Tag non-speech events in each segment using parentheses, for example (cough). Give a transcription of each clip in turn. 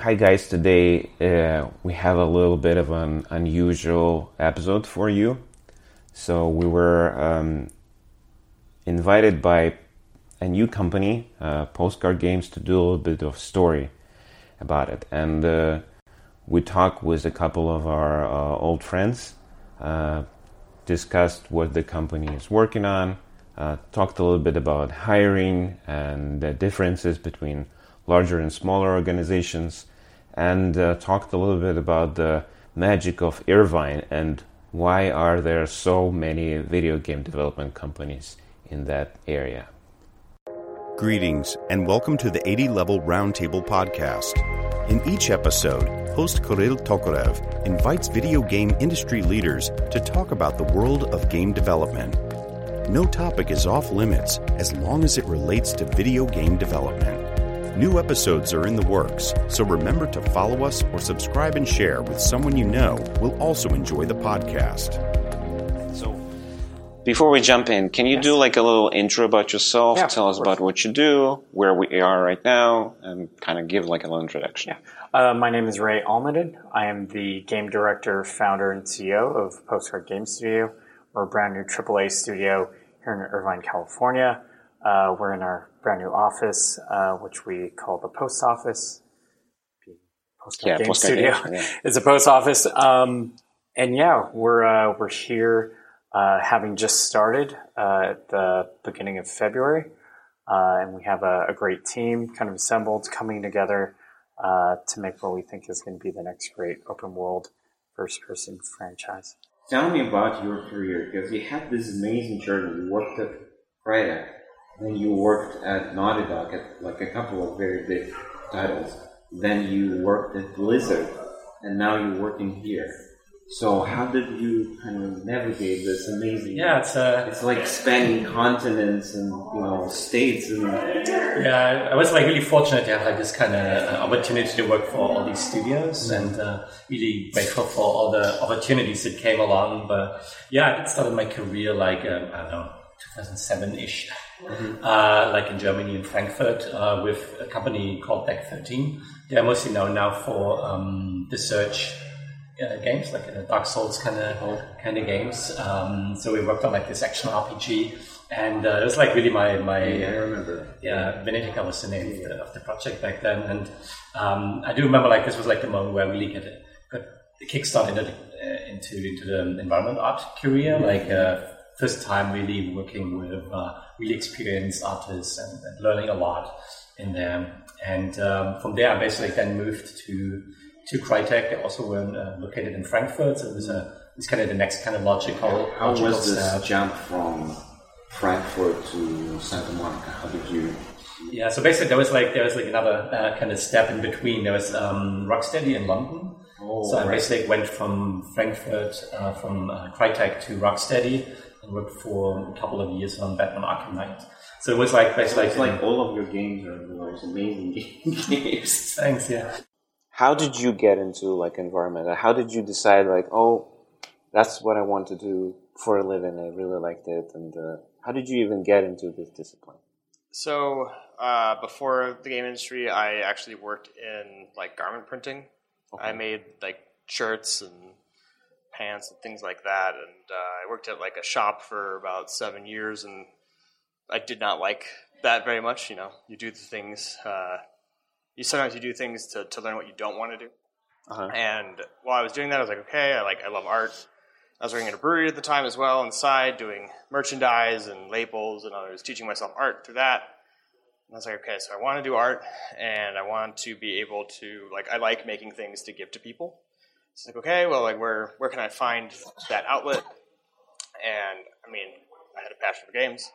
Hi, guys. Today uh, we have a little bit of an unusual episode for you. So, we were um, invited by a new company, uh, Postcard Games, to do a little bit of story about it. And uh, we talked with a couple of our uh, old friends, uh, discussed what the company is working on, uh, talked a little bit about hiring and the differences between larger and smaller organizations, and uh, talked a little bit about the magic of Irvine and why are there so many video game development companies in that area. Greetings and welcome to the 80 Level Roundtable podcast. In each episode, host Kirill Tokarev invites video game industry leaders to talk about the world of game development. No topic is off limits as long as it relates to video game development. New episodes are in the works, so remember to follow us or subscribe and share with someone you know will also enjoy the podcast. So, before we jump in, can you yes. do like a little intro about yourself? Yeah, Tell us about what you do, where we are right now, and kind of give like a little introduction. Yeah. Uh, my name is Ray Almadin. I am the game director, founder, and CEO of Postcard Game Studio. We're a brand new AAA studio here in Irvine, California. Uh, we're in our brand new office, uh, which we call the post office. Post yeah, Game Studio. (laughs) Yeah. it's a post office. Um, and yeah, we're, uh, we're here, uh, having just started, uh, at the beginning of February. Uh, and we have a, a, great team kind of assembled, coming together, to make what we think is going to be the next great open world first person franchise. Tell me about your career, because you had this amazing journey. You worked at Crytek then you worked at Naughty Dog at like a couple of very big titles. Then you worked at Blizzard, and now you're working here. So how did you kind of navigate this amazing? Yeah, it's uh, it's like spanning continents and you know states and. Yeah, I was like really fortunate to have like this kind of uh, opportunity to work for all these studios, mm-hmm. and uh, really grateful for all the opportunities that came along. But yeah, I started my career like um, I don't know 2007 ish mm-hmm. uh, like in Germany in Frankfurt, uh, with a company called Deck 13. They're mostly known now for um, the search uh, games, like uh, Dark Souls kind of kind of games. Um, so we worked on like this action RPG, and uh, it was like really my my. Yeah, I remember. Yeah, Venetica was the name of the, of the project back then, and um, I do remember like this was like the moment where I really got, got the kickstart into the, uh, into into the environment art career, mm-hmm. like first time really working with uh, really experienced artists and, and, learning a lot in there. And um, from there, I basically then moved to to Crytek. They also were uh, located in Frankfurt, so it was a it's kind of the next kind of logical. How logical was this step. jump from Frankfurt to Santa Monica? How did you? Yeah, so basically there was like there was like another uh, kind of step in between. There was um, Rocksteady in London. Oh, so I basically went from Frankfurt, uh, from uh, Crytek to Rocksteady, worked for a couple of years on Batman Arkham Knight. So it was like basically it's like all of your games are the most amazing (laughs) games. Thanks, yeah. How did you get into like environment? How did you decide like, oh, that's what I want to do for a living? I really liked it, and uh, how did you even get into this discipline? So uh, before the game industry, I actually worked in like garment printing. Okay. I made like shirts and pants and things like that. And uh, I worked at like a shop for about seven years, and I did not like that very much. You know, you do the things. Uh, you sometimes you do things to, to learn what you don't want to do. Uh-huh. And while I was doing that, I was like, okay, I like I love art. I was working at a brewery at the time as well, inside doing merchandise and labels, and I was teaching myself art through that. And I was like, okay, so I want to do art, and I want to be able to like I like making things to give to people. It's like, okay, well, like where where can I find that outlet? And I mean, I had a passion for games.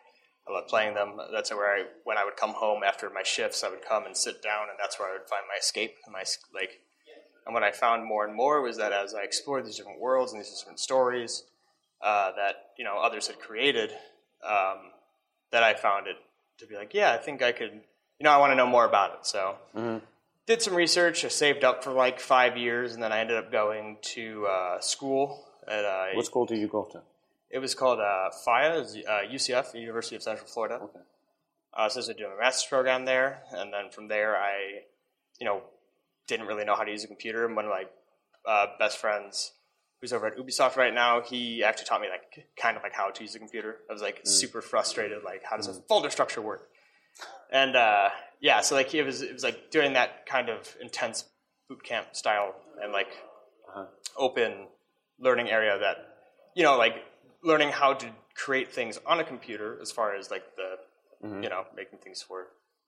I love playing them. That's where I when I would come home after my shifts, I would come and sit down, and that's where I would find my escape and my like. And what I found more and more was that as I explored these different worlds and these different stories uh, that you know others had created, um, that I found it to be like, yeah, I think I could. You know, I want to know more about it. So mm-hmm did some research. I saved up for like five years, and then I ended up going to uh, school at. Uh, what school did you go to? It was called uh, FIEA, uh, UCF, University of Central Florida. Okay. Uh, so I was doing a master's program there, and then from there, I, you know, didn't really know how to use a computer. And one of my uh, best friends, who's over at Ubisoft right now, he actually taught me like kind of like how to use a computer. I was like Mm. super frustrated, like how does a folder structure work? And uh, yeah, so like it was it was like doing that kind of intense boot camp style and like Uh-huh. open learning area that you know like learning how to create things on a computer as far as like the Mm-hmm. you know making things for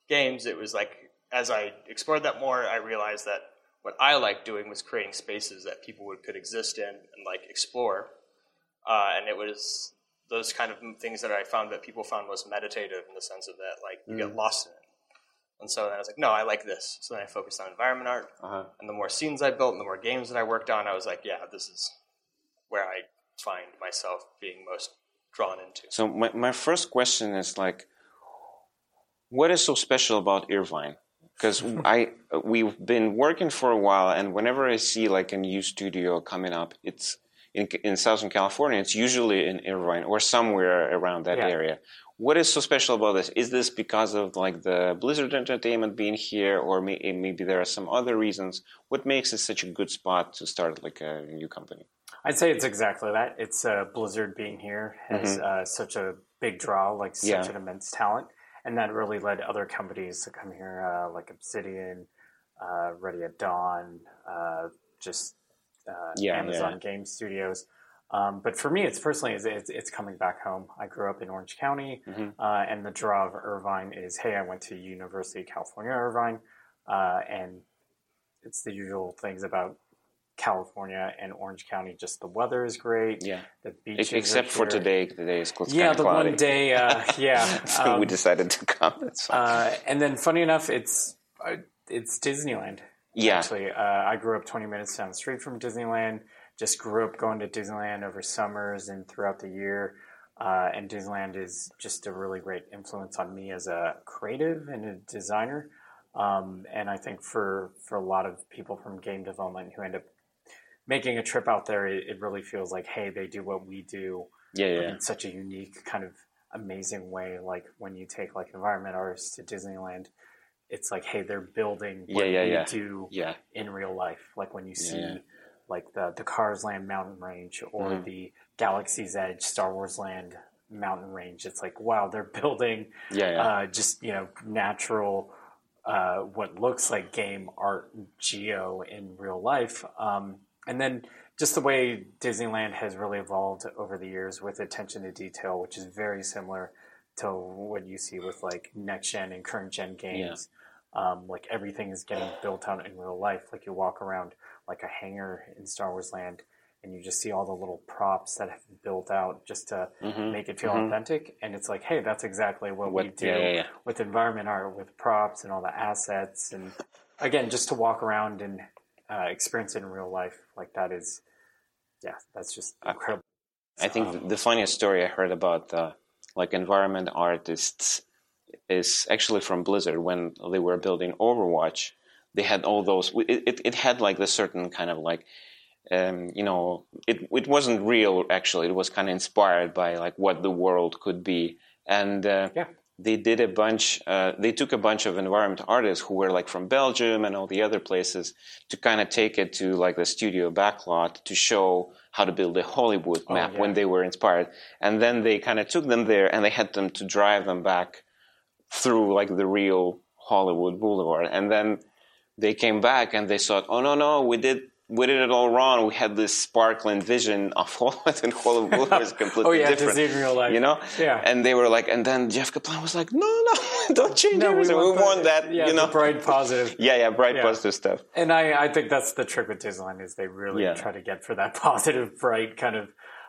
games it was like as i explored that more i realized that what i liked doing was creating spaces that people would could exist in and like explore uh, and it was those kind of things that i found that people found most meditative in the sense of that like you get lost in it. And so then i was like no i like this. So then i focused on environment art. Uh-huh. and the more scenes i built and the more games that i worked on i was like yeah this is where i find myself being most drawn into. So my, my first question is like, what is so special about Irvine? Because (laughs) I we've been working for a while, and whenever I see like a new studio coming up, it's in in Southern California. It's usually in Irvine or somewhere around that Yeah. area. What is so special about this? Is this because of like the Blizzard Entertainment being here, or may, maybe there are some other reasons? What makes it such a good spot to start like a new company? I'd say it's exactly that. It's uh, Blizzard being here has uh, such a big draw, like such Mm-hmm. Yeah. an immense talent, and that really led other companies to come here, uh, like Obsidian, uh, Ready at Dawn, uh, just uh, Yeah, Amazon Game Studios. Um, but for me, it's personally, it's, it's, it's coming back home. I grew up in Orange County, Mhm. uh, and the draw of Irvine is, hey, I went to University of California, Irvine, uh, and it's the usual things about California and Orange County. Just the weather is great. Yeah, The beaches, except for today. Today is close. Yeah, the cloudy. one day. Uh, (laughs) yeah, so we um, decided to come. Uh, and then, funny enough, it's uh, it's Disneyland. Yeah, Actually, uh, I grew up 20 minutes down the street from Disneyland. Just grew up going to Disneyland over summers and throughout the year. Uh, and Disneyland is just a really great influence on me as a creative and a designer. Um, and I think for for a lot of people from game development who end up making a trip out there, it, it really feels like, hey, they do what we do yeah, yeah. in such a unique kind of amazing way. Like when you take like environment artists to Disneyland, it's like, hey, they're building what Yeah, yeah, we yeah. do Yeah, in real life. Like when you see yeah. like the the Cars Land mountain range or Mhm. the Galaxy's Edge Star Wars Land mountain range. It's like wow, they're building yeah. uh, just you know natural uh, what looks like game art geo in real life um, and then just the way disneyland has really evolved over the years with attention to detail which is very similar to what you see with like next gen and current gen games um, like everything is getting built out in real life. Like you walk around like a hangar in star wars land and you just see all the little props that have been built out just to Mhm. make it feel Mhm. authentic. And it's like hey that's exactly what, we do yeah, yeah, with environment art with props and all the assets. And again just to walk around and uh, experience it in real life like that is yeah that's just incredible. I think the, the funniest story I heard about uh, like environment artists is actually from Blizzard when they were building Overwatch. They had all those. It, it, it had like the certain kind of like, um, you know, it it wasn't real actually. It was kind of inspired by like what the world could be, and uh, Yeah. they did a bunch. Uh, they took a bunch of environment artists who were like from Belgium and all the other places to kind of take it to like the studio backlot to show how to build a Hollywood map yeah. when they were inspired, and then they kind of took them there and they had them to drive them back through like the real Hollywood Boulevard, and then they came back and they thought, oh no no, we did we did it all wrong. We had this sparkling vision of (laughs) Hollywood, and Hollywood Boulevard is (laughs) completely oh yeah different. in real life You know, Yeah. And they were like, and then Jeff Kaplan was like, no, no, (laughs) don't change no, everything. We, want want, the- that. yeah, you know, bright positive yeah, yeah, bright Yeah. positive stuff. and I, I think that's the trick with Disneyland is they really Yeah. try to get for that positive, bright kind of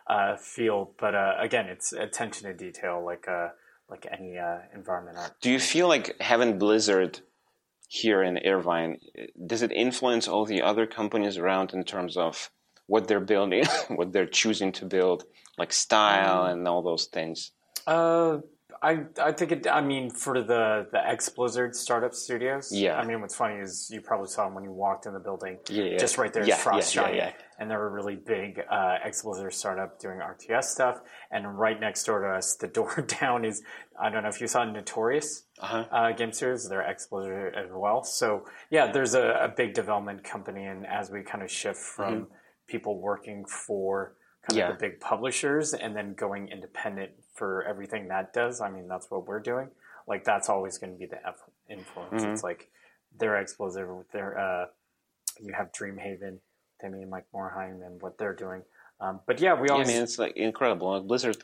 uh, feel. But uh, again, it's attention to detail, like uh, like any uh, environment art. Do you feel like having Blizzard here in Irvine does it influence all the other companies around in terms of what they're building, (laughs) what they're choosing to build, like style Um, and all those things? Uh, I I think it. I mean, for the the ex Blizzard startup studios. Yeah. I mean, what's funny is you probably saw them when you walked in the building. Yeah, yeah. Just right there, Yeah, Frost yeah, yeah, Giant, yeah. And they're a really big uh, ex Blizzard startup doing RTS stuff. And right next door to us, the door (laughs) down is I don't know if you saw Notorious Uh-huh. uh, game series. They're ex Blizzard as well. So yeah, there's a, a big development company, and as we kind of shift from people working for kind Mm-hmm. Yeah. of the big publishers and then going independent for everything that does. I mean, that's what we're doing. Like that's always going to be the F- influence. Mm-hmm. It's like they're explosive. They're uh, you have Dreamhaven, Timmy and Mike Morhaime, and what they're doing. Um, but yeah, we Yeah, I mean, it's like incredible. Like Blizzard,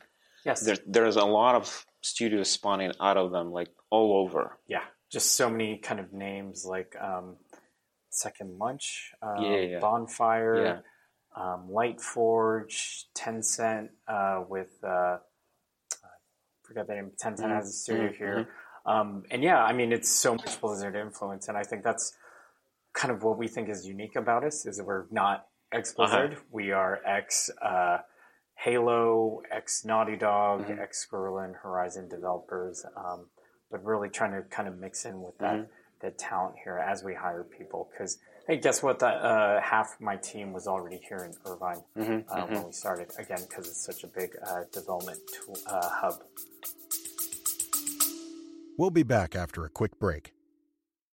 yes, there, there's a lot of studios spawning out of them, like all over. yeah, just so many kind of names like um, Second Lunch, um, Yeah, yeah. Bonfire, um, Lightforge, Tencent uh, with uh, I forgot the name. Tencent Mm-hmm. has a studio here, um, and yeah, I mean it's so much Blizzard influence, and I think that's kind of what we think is unique about us is that we're not ex Blizzard, Uh-huh. we are ex. Uh, Halo, ex Naughty Dog, Mm-hmm. ex Guerrilla and Horizon developers, um, but really trying to kind of mix in with that Mm-hmm. that talent here as we hire people. Because hey, guess what? That uh, half my team was already here in Irvine Mm-hmm, uh, when we started. Again, because it's such a big uh, development tool, uh, hub. We'll be back after a quick break.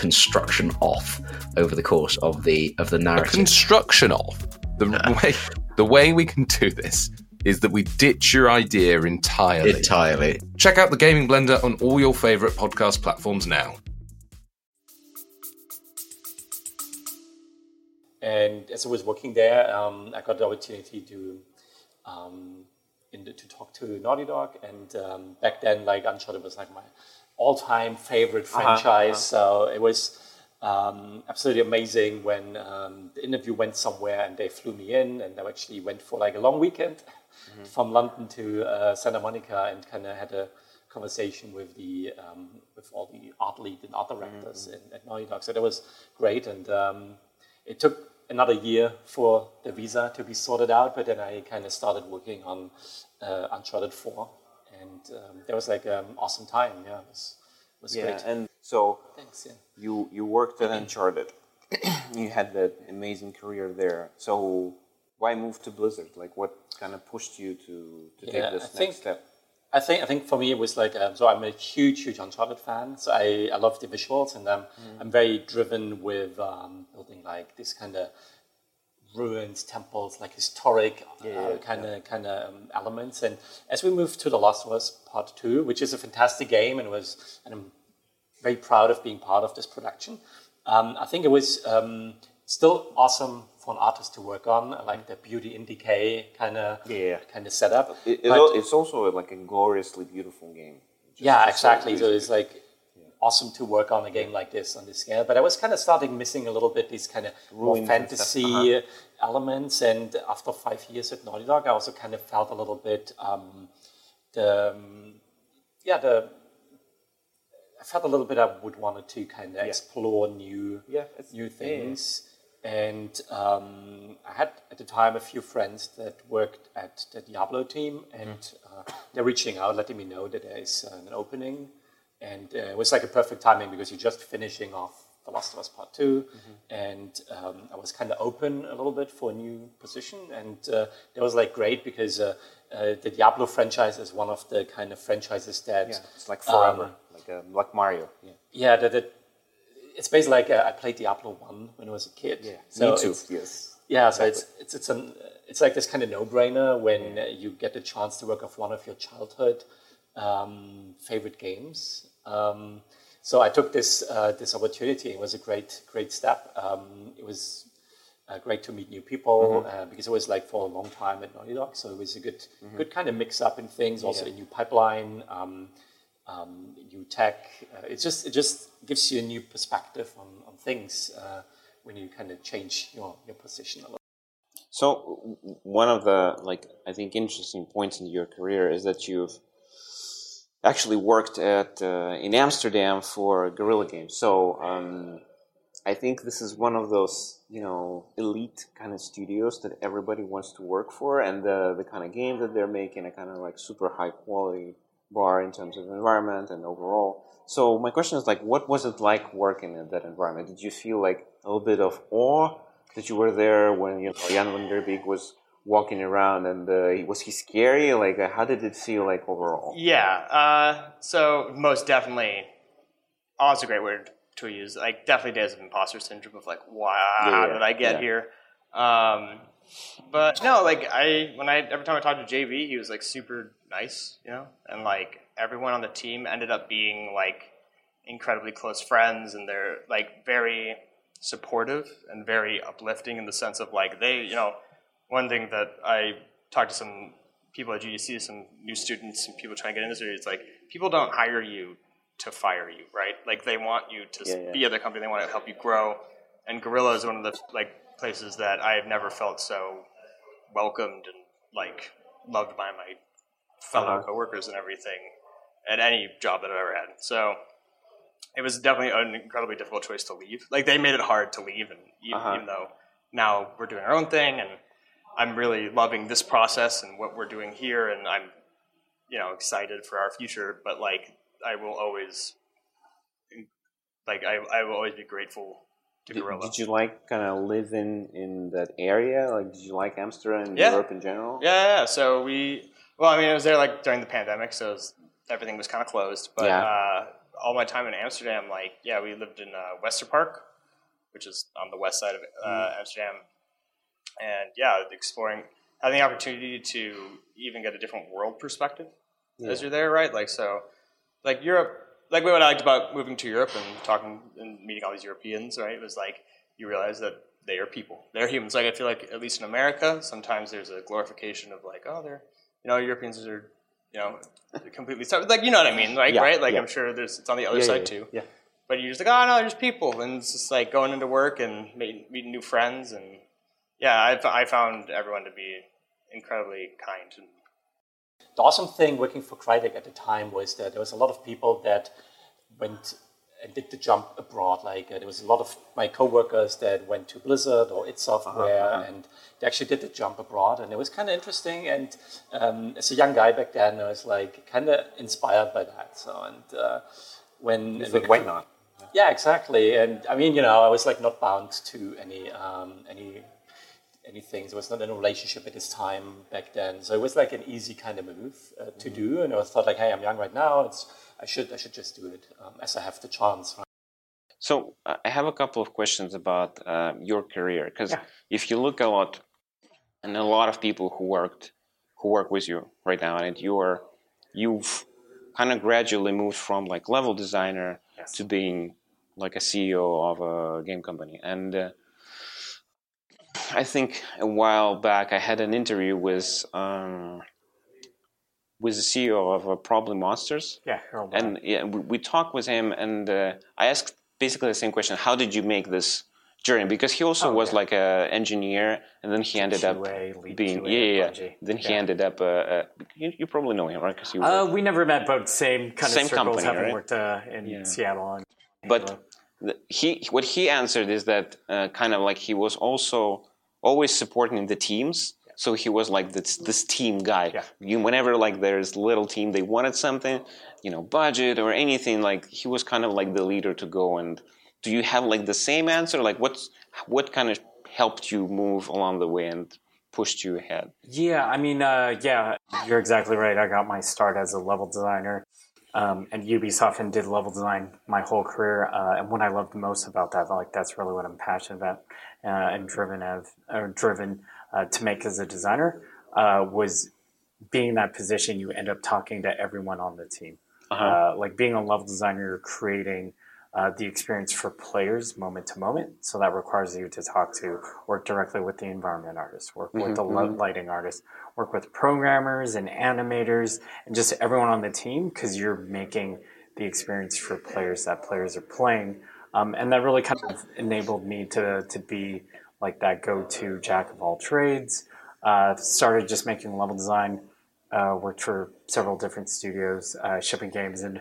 construction off over the course of the of the A narrative. construction off. the (laughs) way the way we can do this is that we ditch your idea entirely. Entirely. Check out the Gaming Blender on all your favorite podcast platforms now. And as I was working there, um, I got the opportunity to um, in the, to talk to Naughty Dog. And um, back then, like Uncharted was like my all-time favorite franchise. So it was um, absolutely amazing when um, the interview went somewhere and they flew me in, and I actually went for like a long weekend from London to uh, Santa Monica and kind of had a conversation with the um, with all the art lead and art directors in, at Naughty Dog. So that was great, and um, it took another year for the visa to be sorted out. But then I kind of started working on uh, Uncharted Four, and um, that was like an awesome time. Yeah, it was was Yeah, great. and so Thanks. Yeah. you you worked at Uncharted. (clears throat) you had that amazing career there. So why move to Blizzard? Like, what kind of pushed you to to Yeah, take this I next think- step? I think I think for me it was like um, so I'm a huge huge Uncharted fan. So I, I love the visuals and um, I'm very driven with um, building like this kind of ruins, temples, like historic uh, kind of kind of um, elements. And as we moved to The Last of Us Part Two, which is a fantastic game, and was and I'm very proud of being part of this production. Um, I think it was um, still awesome for an artist to work on, like the beauty in decay kind of Yeah. kind of setup. It, it, it's also like a gloriously beautiful game. Just- yeah, exactly. So it's like awesome to work on a game like this on this scale. But I was kind of starting missing a little bit these kind of more and fantasy uh-huh. elements. And after five years at Naughty Dog, I also kind of felt a little bit um, the um, yeah the. I felt a little bit I would wanted to kind of explore new Yeah, new yeah, yeah. things. And um, I had at the time a few friends that worked at the Diablo team, and Mm-hmm. uh, they're reaching out, letting me know that there is uh, an opening. And uh, it was like a perfect timing because you're just finishing off The Last of Us Part 2, Mm-hmm. and um, I was kind of open a little bit for a new position. And uh, that was like great because uh, uh, the Diablo franchise is one of the kind of franchises that yeah, it's like forever, um, like uh, like Mario. Yeah, yeah, that, that it's basically like uh, I played Diablo one when I was a kid. yeah. so Me too. Yes. Yeah, so it's it's it's an it's like this kind of no brainer when uh, you get the chance to work off one of your childhood um, favorite games. Um, so I took this uh, this opportunity. It was a great great step. Um, it was uh, great to meet new people uh, because it was like for a long time at Naughty Dog. So it was a good good kind of mix up in things. Also a new pipeline. Um, um, new tech. Uh, it just it just gives you a new perspective on, on things uh, when you kind of change your, your position a little. So one of the like I think interesting points in your career is that you've actually worked at uh, in Amsterdam for Guerrilla Games. So um, I think this is one of those you know elite kind of studios that everybody wants to work for, and the the kind of game that they're making a kind of like super high quality bar in terms of environment and overall. So my question is like, what was it like working in that environment? Did you feel like a little bit of awe that you were there when you know Jan-Bart van Beek was walking around and uh, was he scary? Like, uh, how did it feel like overall? Yeah. Uh, so most definitely, oh, it's a great word to use. Like, definitely days of imposter syndrome of like, wow, Yeah, how yeah, did I get yeah. here? Um, but no, like I when I every time I talked to JV, he was like super nice, you know, and like everyone on the team ended up being like incredibly close friends, and they're like very supportive and very uplifting in the sense of like they, you know, one thing that I talked to some people at GDC, some new students and people trying to get into this, it's like people don't hire you to fire you, right? Like they want you to Yeah, yeah. be at their company, they want to help you grow. And Guerrilla is one of the like places that I have never felt so welcomed and like loved by my fellow Uh-huh. coworkers and everything at any job that I've ever had. So it was definitely an incredibly difficult choice to leave. Like they made it hard to leave, and even, Uh-huh. even though now we're doing our own thing, and I'm really loving this process and what we're doing here, and I'm you know excited for our future. But like I will always like I, I will always be grateful to Did, Guerrilla. did you like kind of live in in that area? Like, did you like Amsterdam and Yeah. Europe in general? Yeah, yeah. So we, well, I mean, I was there like during the pandemic, so was, everything was kind of closed. But Yeah. uh, all my time in Amsterdam, like, yeah, we lived in uh, Westerpark, which is on the west side of uh, Mm-hmm. Amsterdam, and yeah, exploring, having the opportunity to even get a different world perspective as you're there, right? Like, so, like Europe, like what I liked about moving to Europe and talking and meeting all these Europeans, right? It was like you realize that they are people, they're humans. Like I feel like at least in America, sometimes there's a glorification of like, oh, they're, you know, Europeans are, you know, completely separate. Like you know what I mean, like Yeah, right? Like yeah. I'm sure there's it's on the other Yeah, side yeah, too. yeah. But you're just like, oh no, there's people, and it's just like going into work and meeting, meeting new friends, and yeah, I found everyone to be incredibly kind The awesome thing working for Crytek at the time was that there was a lot of people that went and did the jump abroad. Like uh, there was a lot of my coworkers that went to Blizzard or id Software, and they actually did the jump abroad, and it was kind of interesting. And um, as a young guy back then, I was like kind of inspired by that. So and uh, when It's like, why not? yeah, exactly. And I mean, you know, I was like not bound to any um, any anything. There was not in a relationship at this time back then, so it was like an easy kind of move uh, to do. And I thought like, hey, I'm young right now. It's I should I should just do it um, as I have the chance. Right? So uh, I have a couple of questions about uh, your career because if you look a lot, and a lot of people who worked, who work with you right now, and you're, you've kind of gradually moved from like level designer to being like a CEO of a game company, and uh, I think a while back I had an interview with. Um, with the CEO of uh, ProbablyMonsters, Yeah, Harold. and yeah, we, we talked with him, and uh, I asked basically the same question: How did you make this journey? Because he also Oh, was yeah. like a engineer, and then he ended up QA, being QA yeah, yeah, yeah. Then he ended up. Uh, uh, you, you probably know him, right? Because you. Uh, were- we never met, but same kind Same of circles, company, having right? worked in Seattle. And but the, he what he answered is that uh, kind of like he was also always supporting the teams. So he was like this this team guy. Yeah. You, whenever like there's little team, they wanted something, you know, budget or anything. Like he was kind of like the leader to go. And do you have like the same answer? Like what's what kind of helped you move along the way and pushed you ahead? Yeah, I mean, uh, yeah, you're exactly right. I got my start as a level designer, um, and Ubisoft and did level design my whole career. Uh, and what I love the most about that, like that's really what I'm passionate about uh, and driven of, or driven uh, to make as a designer, uh, was being in that position. You end up talking to everyone on the team. Uh-huh. Uh, like being a level designer, you're creating uh, the experience for players moment to moment. So that requires you to talk to, work directly with the environment artist, work with the Mhm, lighting artist, work with programmers and animators, and just everyone on the team because you're making the experience for players that players are playing. Um, and that really kind of enabled me to, to be like that go to jack of all trades. Uh, started just making level design uh, worked for several different studios, uh, shipping games, and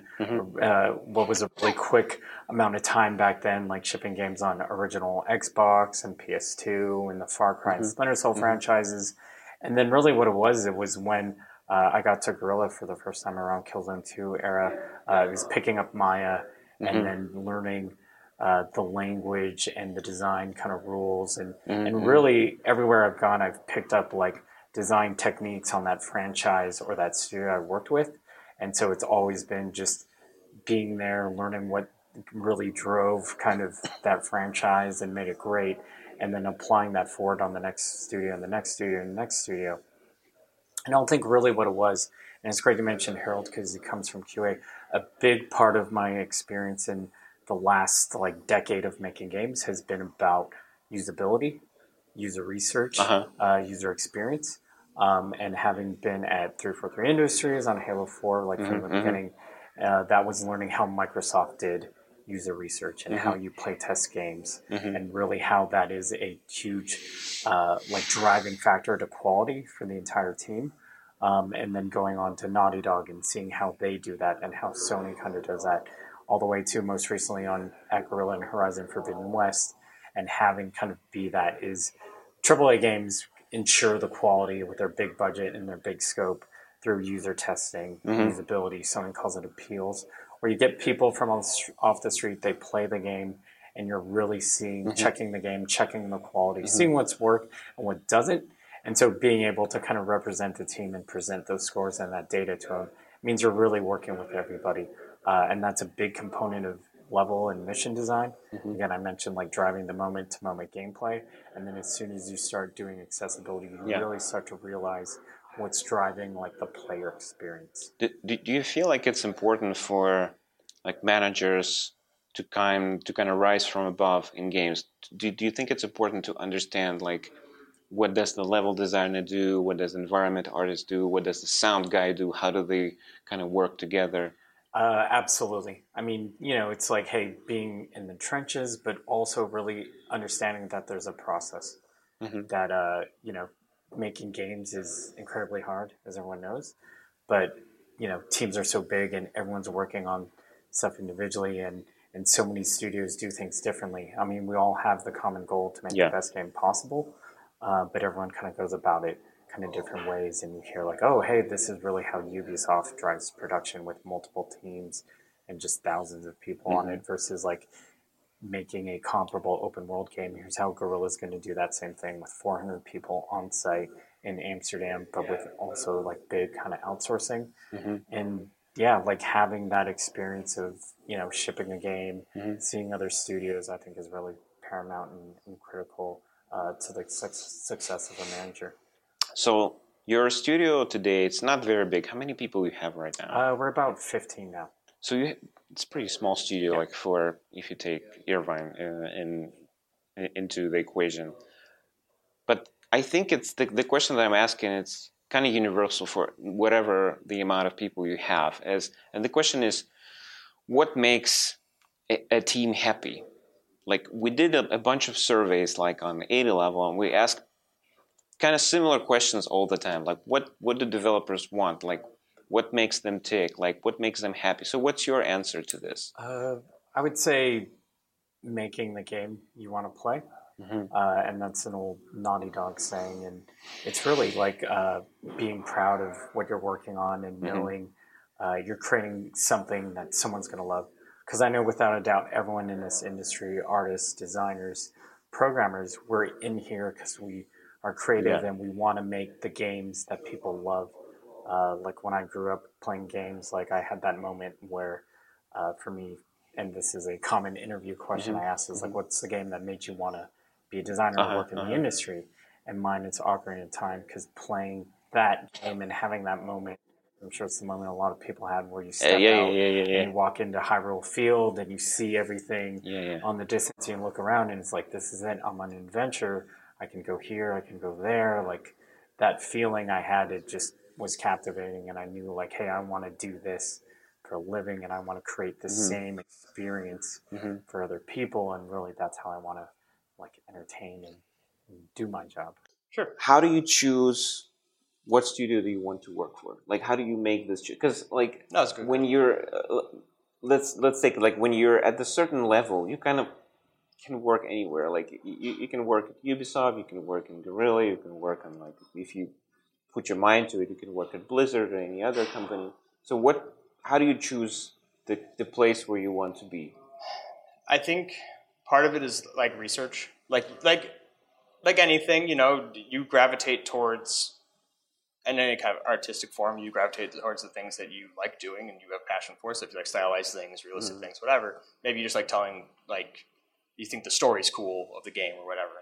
uh, what was a really quick amount of time back then, like shipping games on original Xbox and PS2 and the Far Cry and Mhm. Splinter Cell Mhm. franchises. And then really what it was, it was when uh, I got to Guerrilla for the first time around Killzone 2 era. Uh, I was picking up Maya and Mhm. then learning uh, the language and the design kind of rules and, and really everywhere I've gone, I've picked up like design techniques on that franchise or that studio I worked with. And so it's always been just being there, learning what really drove kind of that franchise and made it great, and then applying that forward on the next studio and the next studio and the next studio. And I don't think really what it was, and it's great to mention Harold because he comes from QA. A big part of my experience in the last like decade of making games has been about usability, user research, Uh-huh. uh, user experience, um, and having been at 343 Industries on Halo 4, like from Mhm, the mhm. beginning, uh, that was learning how Microsoft did user research and how Mhm. you play test games Mhm. and really how that is a huge uh, like driving factor to quality for the entire team um, and then going on to naughty dog and seeing how they do that and how sony kind of does that all the way to most recently on at Guerrilla and horizon forbidden west and having kind of be that is AAA games ensure the quality with their big budget and their big scope through user testing, Mhm. usability. Someone calls it appeals, where you get people from off the str- off the street, they play the game, and you're really seeing, Mhm. checking the game, checking the quality, Mhm. seeing what's worked and what doesn't. And so being able to kind of represent the team and present those scores and that data to them means you're really working with everybody. Uh, and that's a big component of level and mission design. Mhm. Again, I mentioned like driving the moment to moment gameplay. And then as soon as you start doing accessibility, you Yeah. really start to realize what's driving like the player experience. Do, do, do you feel like it's important for like managers to kind to kind of rise from above in games? Do, do you think it's important to understand like what does the level designer do? What does environment artist do? What does the sound guy do? How do they kind of work together? Uh, absolutely. I mean, you know, it's like, hey, being in the trenches, but also really understanding that there's a process. Mhm. That, uh, you know, making games is incredibly hard, as everyone knows. But, you know, teams are so big and everyone's working on stuff individually, and, and so many studios do things differently. I mean, we all have the common goal to make Yeah. the best game possible, uh, but everyone kind of goes about it kind of different ways and you hear like oh hey this is really how ubisoft drives production with multiple teams and just thousands of people on Mhm. it versus like making a comparable open world game here's how Guerrilla's going to do that same thing with 400 people on site in amsterdam but with also like big kind of outsourcing Mhm. and yeah like having that experience of you know shipping a game Mhm. seeing other studios i think is really paramount and, and critical uh, to the suc success of a manager So your studio today it's not very big. How many people you have right now? Uh, we're about 15 now. So you, it's a pretty small studio, like for if you take Irvine uh, in, in into the equation. But I think it's the the question that I'm asking. It's kind of universal for whatever the amount of people you have. As and the question is, what makes a, a team happy? Like we did a, a bunch of surveys, like on the 80 level, and we asked kind of similar questions all the time. Like what what do developers want? Like what makes them tick? Like what makes them happy? So what's your answer to this? Uh, I would say making the game you want to play. Mhm. Uh, and that's an old Naughty Dog saying. And it's really like uh, being proud of what you're working on and Mhm. knowing uh, you're creating something that someone's going to love. Because I know without a doubt, everyone in this industry, artists, designers, programmers, we're in here because we are creative Yeah. and we want to make the games that people love. Uh, like when I grew up playing games, like I had that moment where, uh, for me, and this is a common interview question Mhm. I ask is like, what's the game that made you want to be a designer Uh-huh, or work in uh-huh. the industry? And mine, it's Ocarina of Time because playing that game and having that moment I'm sure it's the moment a lot of people had where you Uh, step yeah, out yeah, yeah, and you walk into Hyrule Field and you see everything on the distance and you look around and it's like this is it. I'm on an adventure. I can go here. I can go there. Like that feeling I had, it just was captivating, and I knew like, hey, I want to do this for a living, and I want to create the Mm-hmm. same experience for other people, and really, that's how I want to like entertain and, and do my job. Sure. how do you choose what studio do you want to work for? Like, how do you make this? Because, like, No, good. when you're, uh, let's let's take like when you're at a certain level, you kind of can work anywhere. Like, you, you can work at Ubisoft, you can work in Guerrilla, you can work on like if you put your mind to it, you can work at Blizzard or any other company. So, what? How do you choose the the place where you want to be? I think part of it is like research, like like like anything, you know, you gravitate towards in any kind of artistic form, you gravitate towards the things that you like doing and you have passion for. So if you like stylized things, realistic Mm-hmm. things, whatever, maybe you just like telling like you think the story's cool of the game or whatever.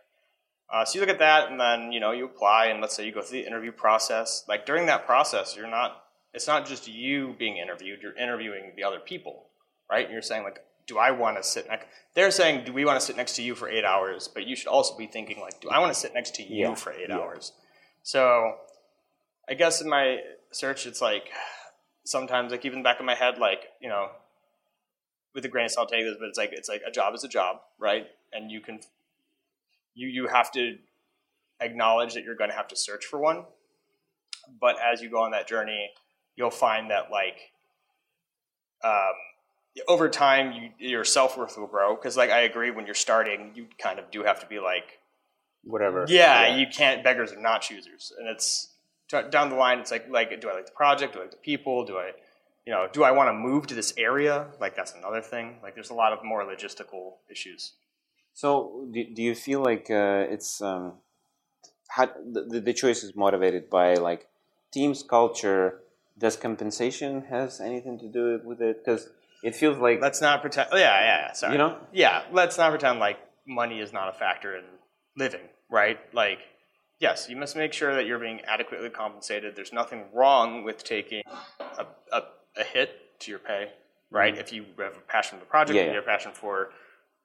Uh, so you look at that and then you know you apply and let's say you go through the interview process. Like during that process, you're not. It's not just you being interviewed. You're interviewing the other people, right? And you're saying like, do I want to sit next? They're saying, do we want to sit next to you for eight hours? But you should also be thinking like, do I want to sit next to you Yeah, for eight yeah. hours? So, I guess in my search, it's like sometimes like even back in my head, like you know, with a grain of salt, take this, but it's like it's like a job is a job, right? And you can you you have to acknowledge that you're going to have to search for one. But as you go on that journey, you'll find that like um, over time, you, your self worth will grow. Because like I agree, when you're starting, you kind of do have to be like, Whatever. yeah, you can't beggars are not choosers, and it's down the line. It's like like do I like the project? Do I like the people? Do I you know do I want to move to this area? Like that's another thing. Like there's a lot of more logistical issues. So, do, do you feel like uh, it's um, how the, the choice is motivated by like team's culture? Does compensation has anything to do with it? Because it feels like Let's not pretend. Yeah, yeah, yeah. Sorry. You know? Yeah. Let's not pretend like money is not a factor in living, right? Like, yes, you must make sure that you're being adequately compensated. There's nothing wrong with taking a, a, a hit to your pay, right? If you have a passion for the project, Mm-hmm. Yeah, you have a passion for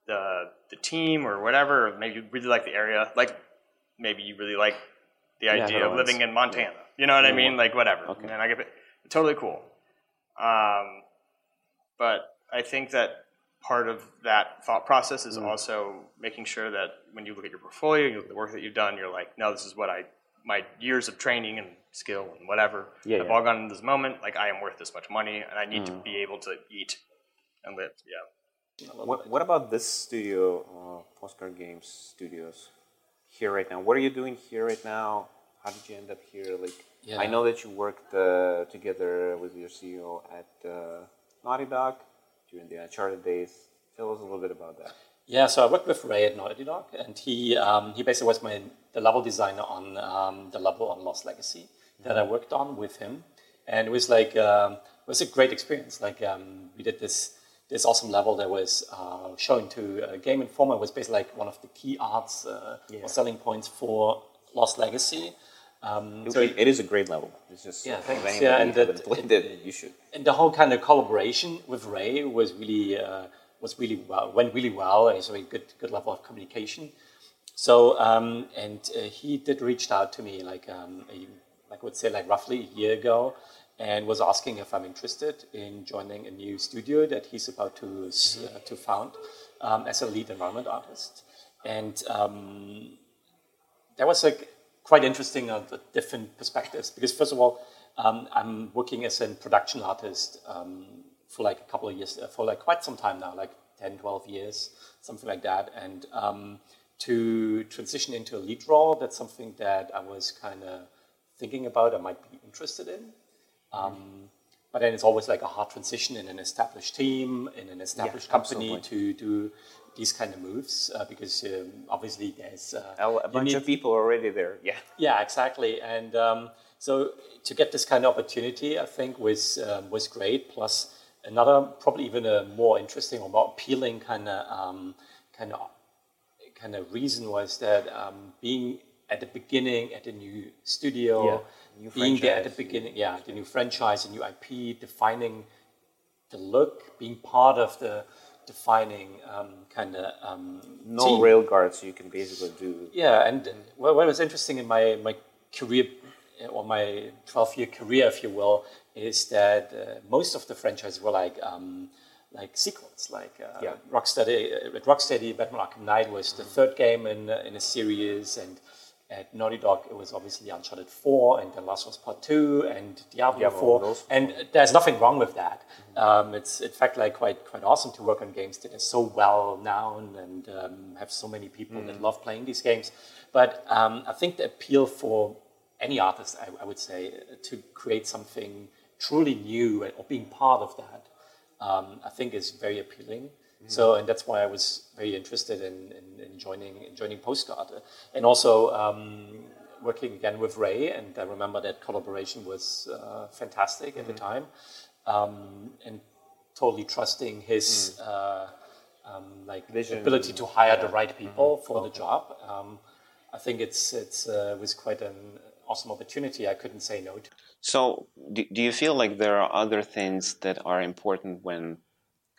the the team or whatever, or maybe you really like the area, like maybe you really like the idea of living in Montana. You know what I mean? Like whatever. Okay. And I get it. Totally cool. Um, but I think that part of that thought process Mm. is also making sure that when you look at your portfolio, you look at the work that you've done, you're like, no, this is what I, my years of training and skill and whatever Yeah, have yeah. all gone into this moment. Like, I am worth this much money and I need Mm. to be able to eat and live. Yeah. What, what about this studio, uh, Postcard Games Studios, here right now? What are you doing here right now? How did you end up here? Like, Yeah. I know that you worked uh, together with your CEO at uh, Naughty Dog during the Uncharted days. Tell us a little bit about that. Yeah, so I worked with Ray at Naughty Dog, and he um, he basically was my the level designer on um, the level on Lost Legacy that I worked on with him, and it was like um, it was a great experience. Like um, we did this this awesome level that was uh, shown to uh, Game Informer was basically like one of the key arts uh, or selling points for Lost Legacy. Um, so it is a great level. It's just Yeah, thanks. Yeah, and that- it, you should. and the whole kind of collaboration with Ray was really uh, was really well went really well. It was a good good level of communication. So um, and uh, he did reached out to me like um, a, like I would say like roughly a year ago, and was asking if I'm interested in joining a new studio that he's about to uh, to found um, as a lead environment artist, and um, that was like quite interesting the different perspectives because first of all um, i'm working as a production artist um, for like a couple of years for like quite some time now like 10 12 years something like that. And um, to transition into a lead role that's something that i was kind of thinking about i might be interested in um, but then it's always like a hard transition in an established team in an established company to do these kind of moves uh, because um, obviously there's uh, A, a bunch need- of people already there. Yeah. yeah, exactly. And um, so to get this kind of opportunity, I think was um, was great. Plus another, probably even a more interesting or more appealing kind of um, kind of kind of reason was that um, being at the beginning at the new studio, Yeah, new being there at the beginning, yeah, the new franchise, the new IP, defining the look, being part of the defining um, kind of um, No team. rail guards, so you can basically do. Yeah, and what, what was interesting in my, my career, uh, or my 12 year career, if you will, is that uh, most of the franchises were like um, like sequels. Like uh, Yeah. Rocksteady, uh, at Rocksteady, Batman Arkham Knight was the third game in, uh, in a series, and at Naughty Dog, it was obviously Uncharted 4, and The Last of Us Part 2, and Diablo, Diablo, 4. those. And there's nothing wrong with that. Um, it's in fact like quite quite awesome to work on games that are so well known and um, have so many people that love playing these games. But um, I think the appeal for any artist, I, I would say, to create something truly new or being part of that, um, I think is very appealing. So, and that's why I was very interested in, in, in joining in joining Postcard, and also um, working again with Ray. And I remember that collaboration was uh, fantastic at the time, um, and totally trusting his uh, um, like Vision. ability to hire the right people for the job. Um, I think it's it's uh, was quite an awesome opportunity. I couldn't say no to. So, do, do you feel like there are other things that are important when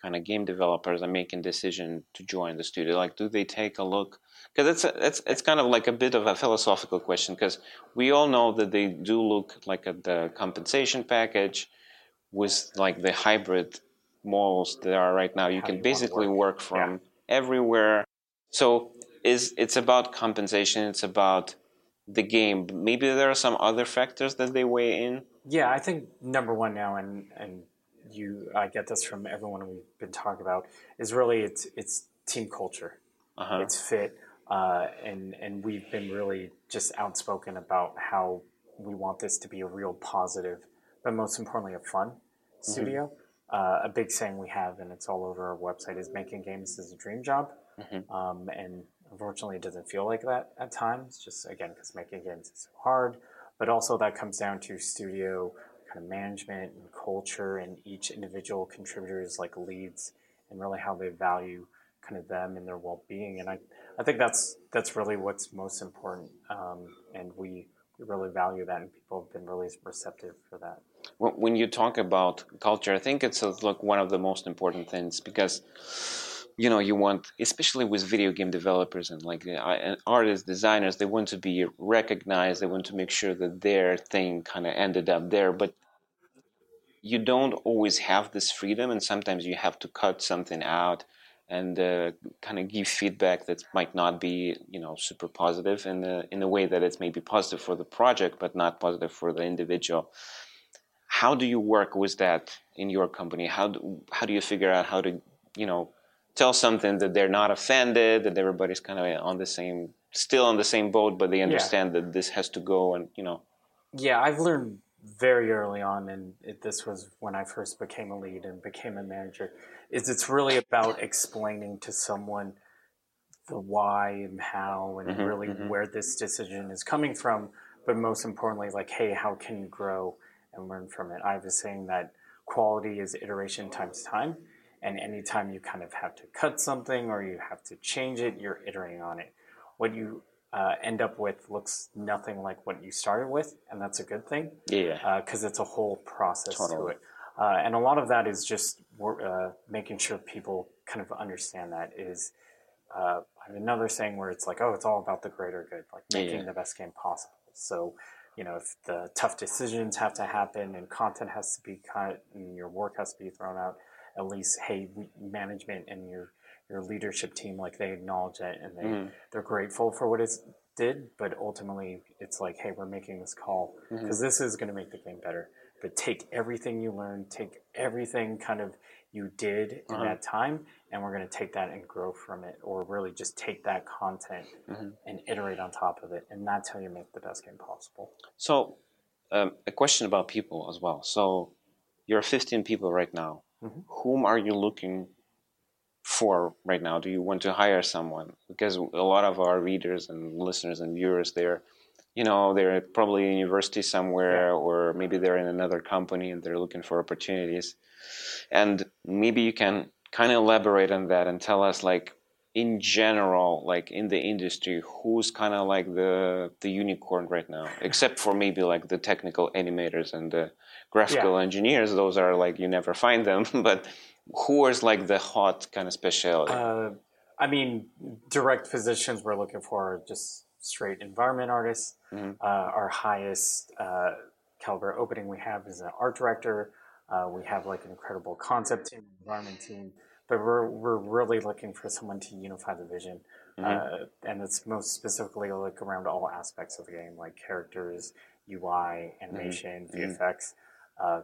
kind of game developers are making decision to join the studio? Like, do they take a look? Because it's a, it's it's kind of like a bit of a philosophical question. Because we all know that they do look like at the compensation package with like the hybrid models that are right now. You How can you basically work. work from everywhere. So, is it's about compensation? It's about the game. Maybe there are some other factors that they weigh in. Yeah, I think number one now, and and you, I get this from everyone we've been talking about, is really it's it's team culture, Uh-huh. it's fit, uh, and and we've been really just outspoken about how we want this to be a real positive, but most importantly, a fun studio. Uh, a big saying we have, and it's all over our website, is making games is a dream job. Um, and unfortunately, it doesn't feel like that at times, just again, because making games is so hard. But also, that comes down to studio kind of management and culture, and each individual contributors like leads, and really how they value kind of them and their well being. And I, I think that's that's really what's most important. Um, and we, really value that, and people have been really receptive for that. When you talk about culture, I think it's uh, like one of the most important things because you know you want, especially with video game developers and like uh, artists, designers, they want to be recognized. They want to make sure that their thing kind of ended up there, but you don't always have this freedom, and sometimes you have to cut something out and uh, kind of give feedback that might not be, you know, super positive in the in a way that it's maybe positive for the project, but not positive for the individual how do you work with that in your company? How do, how do you figure out how to, you know, tell something that they're not offended, that everybody's kind of on the same, still on the same boat, but they understand that this has to go and, you know. Yeah, I've learned very early on, and it, this was when I first became a lead and became a manager, is it's really about explaining to someone the why and how and Mhm, really mhm. where this decision is coming from, but most importantly, like, hey, how can you grow and learn from it? I was saying that quality is iteration times time, and anytime you kind of have to cut something or you have to change it, you're iterating on it. What you uh, end up with looks nothing like what you started with, and that's a good thing Yeah. because it's a whole process to it. Uh, and a lot of that is just uh, making sure people kind of understand that is uh, another saying where it's like, oh, it's all about the greater good, like making yeah. the best game possible. So, you know, if the tough decisions have to happen and content has to be cut and your work has to be thrown out, at least, hey, we- management and your your leadership team, like they acknowledge it and they Mhm. they're grateful for what it did, but ultimately it's like, hey, we're making this call because this is going to make the game better. But take everything you learned, take everything kind of you did in Uh-huh. that time, and we're going to take that and grow from it, or really just take that content Mhm. and iterate on top of it, and that's how you make the best game possible. So, um, a question about people as well. So, you're 15 people right now. Mhm. Whom are you looking for right now? Do you want to hire someone? Because a lot of our readers and listeners and viewers, they're, you know, they're probably in university somewhere, or maybe they're in another company and they're looking for opportunities. And maybe you can kind of elaborate on that and tell us, like, in general, like in the industry, who's kind of like the the unicorn right now? Except for maybe like the technical animators and the graphical Yeah. engineers. Those are like you never find them. (laughs) but who is like the hot kind of specialty? Uh, I mean, direct positions we're looking for are just straight environment artists. Mhm. Uh, our highest uh, caliber opening we have is an art director. Uh, we have like an incredible concept team, environment team, but we're we're really looking for someone to unify the vision, uh, and it's most specifically like around all aspects of the game, like characters, UI, animation, VFX.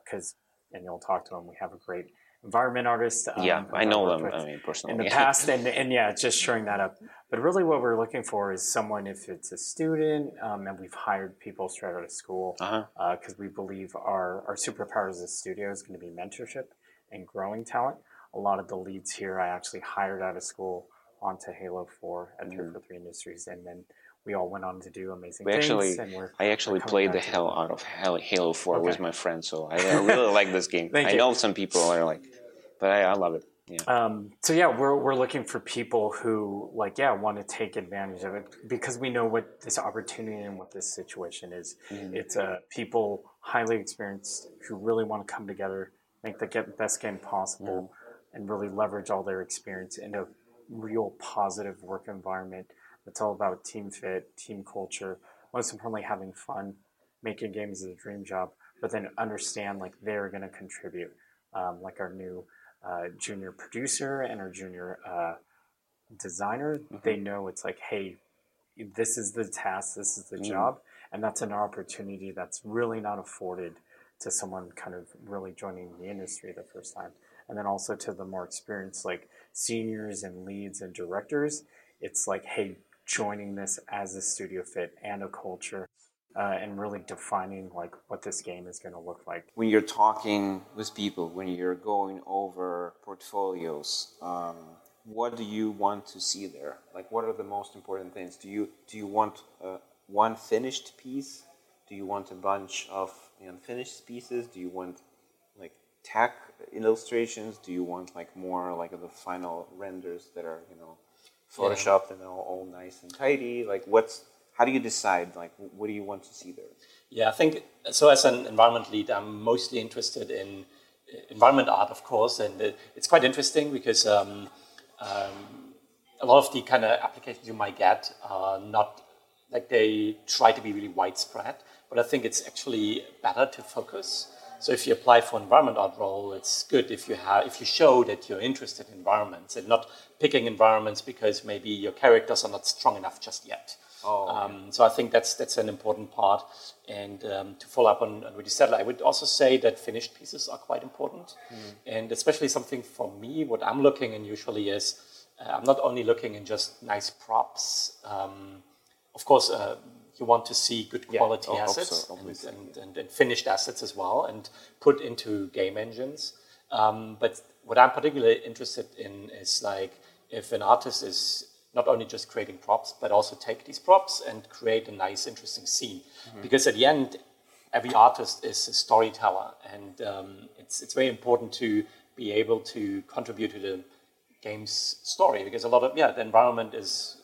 Because and you'll talk to them. We have a great environment artist. um, yeah, I know them. I mean, personally. in the past and, (laughs) and yeah just showing that up but really what we're looking for is someone if it's a student um, and we've hired people straight out of school because Uh-huh. we believe our, our superpower as a studio is going to be mentorship and growing talent a lot of the leads here i actually hired out of school onto halo 4 at 343 industries and then we all went on to do amazing Mm-hmm. We things actually, I actually played the hell out of Halo, Halo 4 with my friend, so I, I really (laughs) like this game. Thank I you. know some people are like, but I, I love it. Yeah. Um, so yeah, we're we're looking for people who like yeah want to take advantage of it because we know what this opportunity and what this situation is. It's uh, people highly experienced who really want to come together, make the get, best game possible, and really leverage all their experience in a real positive work environment. That's all about team fit, team culture. Most importantly, having fun. Making games is a dream job, but then understand like they're going to contribute. Um, like our new uh, junior producer and our junior uh, designer, they know it's like, hey, this is the task, this is the job, and that's an opportunity that's really not afforded to someone kind of really joining the industry the first time. And then also to the more experienced, like seniors and leads and directors, it's like, hey, joining this as a studio fit and a culture. Uh, and really defining like what this game is going to look like. when you're talking with people, when you're going over portfolios, um, what do you want to see there? Like, what are the most important things? Do you do you want uh, one finished piece? Do you want a bunch of unfinished pieces? Do you want like tech illustrations? Do you want like more like the final renders that are you know photoshopped and all, all nice and tidy? Like, what's how do you decide? Like, what do you want to see there? Yeah, I think so. As an environment lead, I'm mostly interested in uh, environment art, of course, and it, it's quite interesting because um, um, a lot of the kind of applications you might get are not like they try to be really widespread, but I think it's actually better to focus. So if you apply for environment art role, it's good if you have if you show that you're interested in environments and not picking environments because maybe your characters are not strong enough just yet. Um, so I think that's that's an important part. And um, to follow up on, on what you said, I would also say that finished pieces are quite important, and especially something for me. What I'm looking in usually is uh, I'm not only looking in just nice props. Um, of course, uh, you want to see good quality hope assets so, and, and, and, and finished assets as well, and put into game engines. Um, but what I'm particularly interested in is like if an artist is not only just creating props, but also take these props and create a nice, interesting scene. Because at the end, every artist is a storyteller, and um, it's it's very important to be able to contribute to the game's story. Because a lot of yeah, the environment is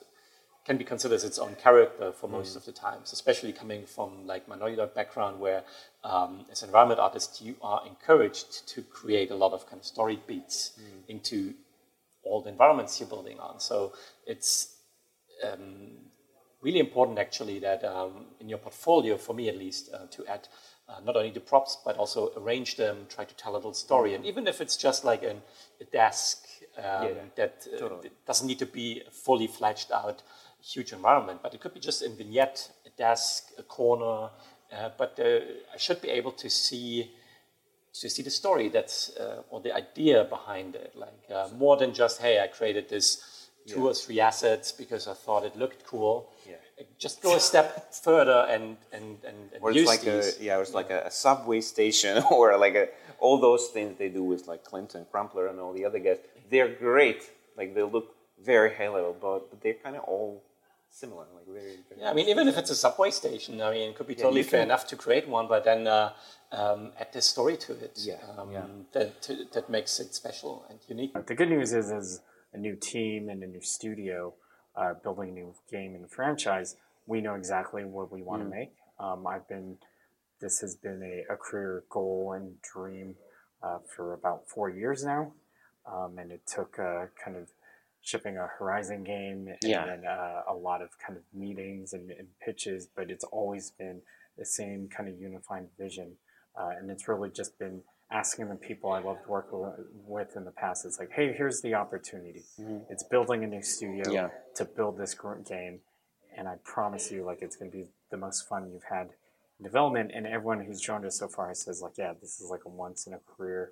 can be considered as its own character for most of the times, especially coming from like minority background where um, as an environment artist you are encouraged to create a lot of kind of story beats into all the environments you're building on. So it's um, really important actually that um, in your portfolio, for me at least, uh, to add uh, not only the props but also arrange them, try to tell a little story, and even if it's just like an, a desk um, that uh, it doesn't need to be fully fledged out huge environment, but it could be just a vignette, a desk, a corner. Uh, but uh, I should be able to see to see the story that's uh, or the idea behind it, like uh, more than just hey, I created this two or three assets because I thought it looked cool. Yeah. Just go a step (laughs) further and and and, and or it's use like these. a yeah, it's like a, a subway station (laughs) or like a all those things they do with like Clinton, Crumpler, and all the other guys. They're great. Like they look very high level, but, but they're kind of all similar. Like very. very Yeah, I mean, even if it's a subway station, I mean, it could be totally you fair can- enough to create one, but then uh, um, add this story to it. Yeah, um, yeah. That to, that makes it special and unique. The good news is, is a new team and a new studio uh, building a new game and franchise, we know exactly what we want to make. Um, I've been, this has been a, a career goal and dream uh, for about four years now. Um, and it took uh, kind of shipping a Horizon game and Yeah. then uh, a lot of kind of meetings and, and pitches, but it's always been the same kind of unified vision. Uh, and it's really just been asking the people I loved working with in the past. It's like, hey, here's the opportunity. It's building a new studio Mm-hmm. Yeah. to build this game, and I promise you, like, it's going to be the most fun you've had in development. And everyone who's joined us so far says, like, yeah, this is like a once in a career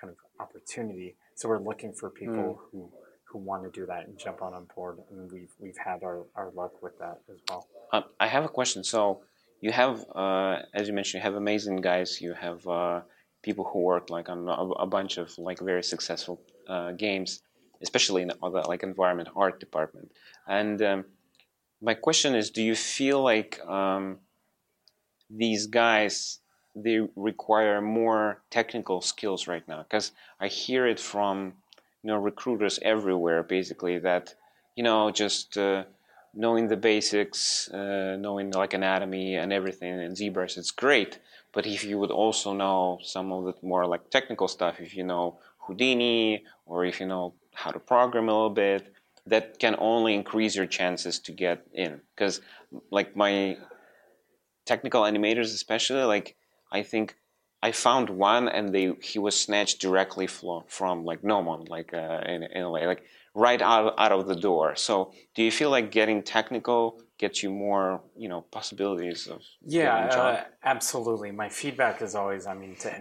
kind of opportunity. So we're looking for people who who want to do that and jump on board, and we've we've had our, our luck with that as well. Um, I have a question. So you have, uh, as you mentioned, you have amazing guys. You have uh, people who work like on a, a bunch of like very successful uh, games, especially in the like environment art department. And um, my question is, do you feel like um, these guys they require more technical skills right now? Because I hear it from you know recruiters everywhere, basically that you know just uh, knowing the basics, uh, knowing like anatomy and everything in ZBrush, it's great. But if you would also know some of the more like technical stuff, if you know Houdini or if you know how to program a little bit, that can only increase your chances to get in. Because like my technical animators, especially, like I think I found one and they he was snatched directly from, from like Nomon, like uh, in, in a way, like right out out of the door. So, do you feel like getting technical gets you more, you know, possibilities of Yeah, getting a job? uh, absolutely. My feedback is always, I mean, to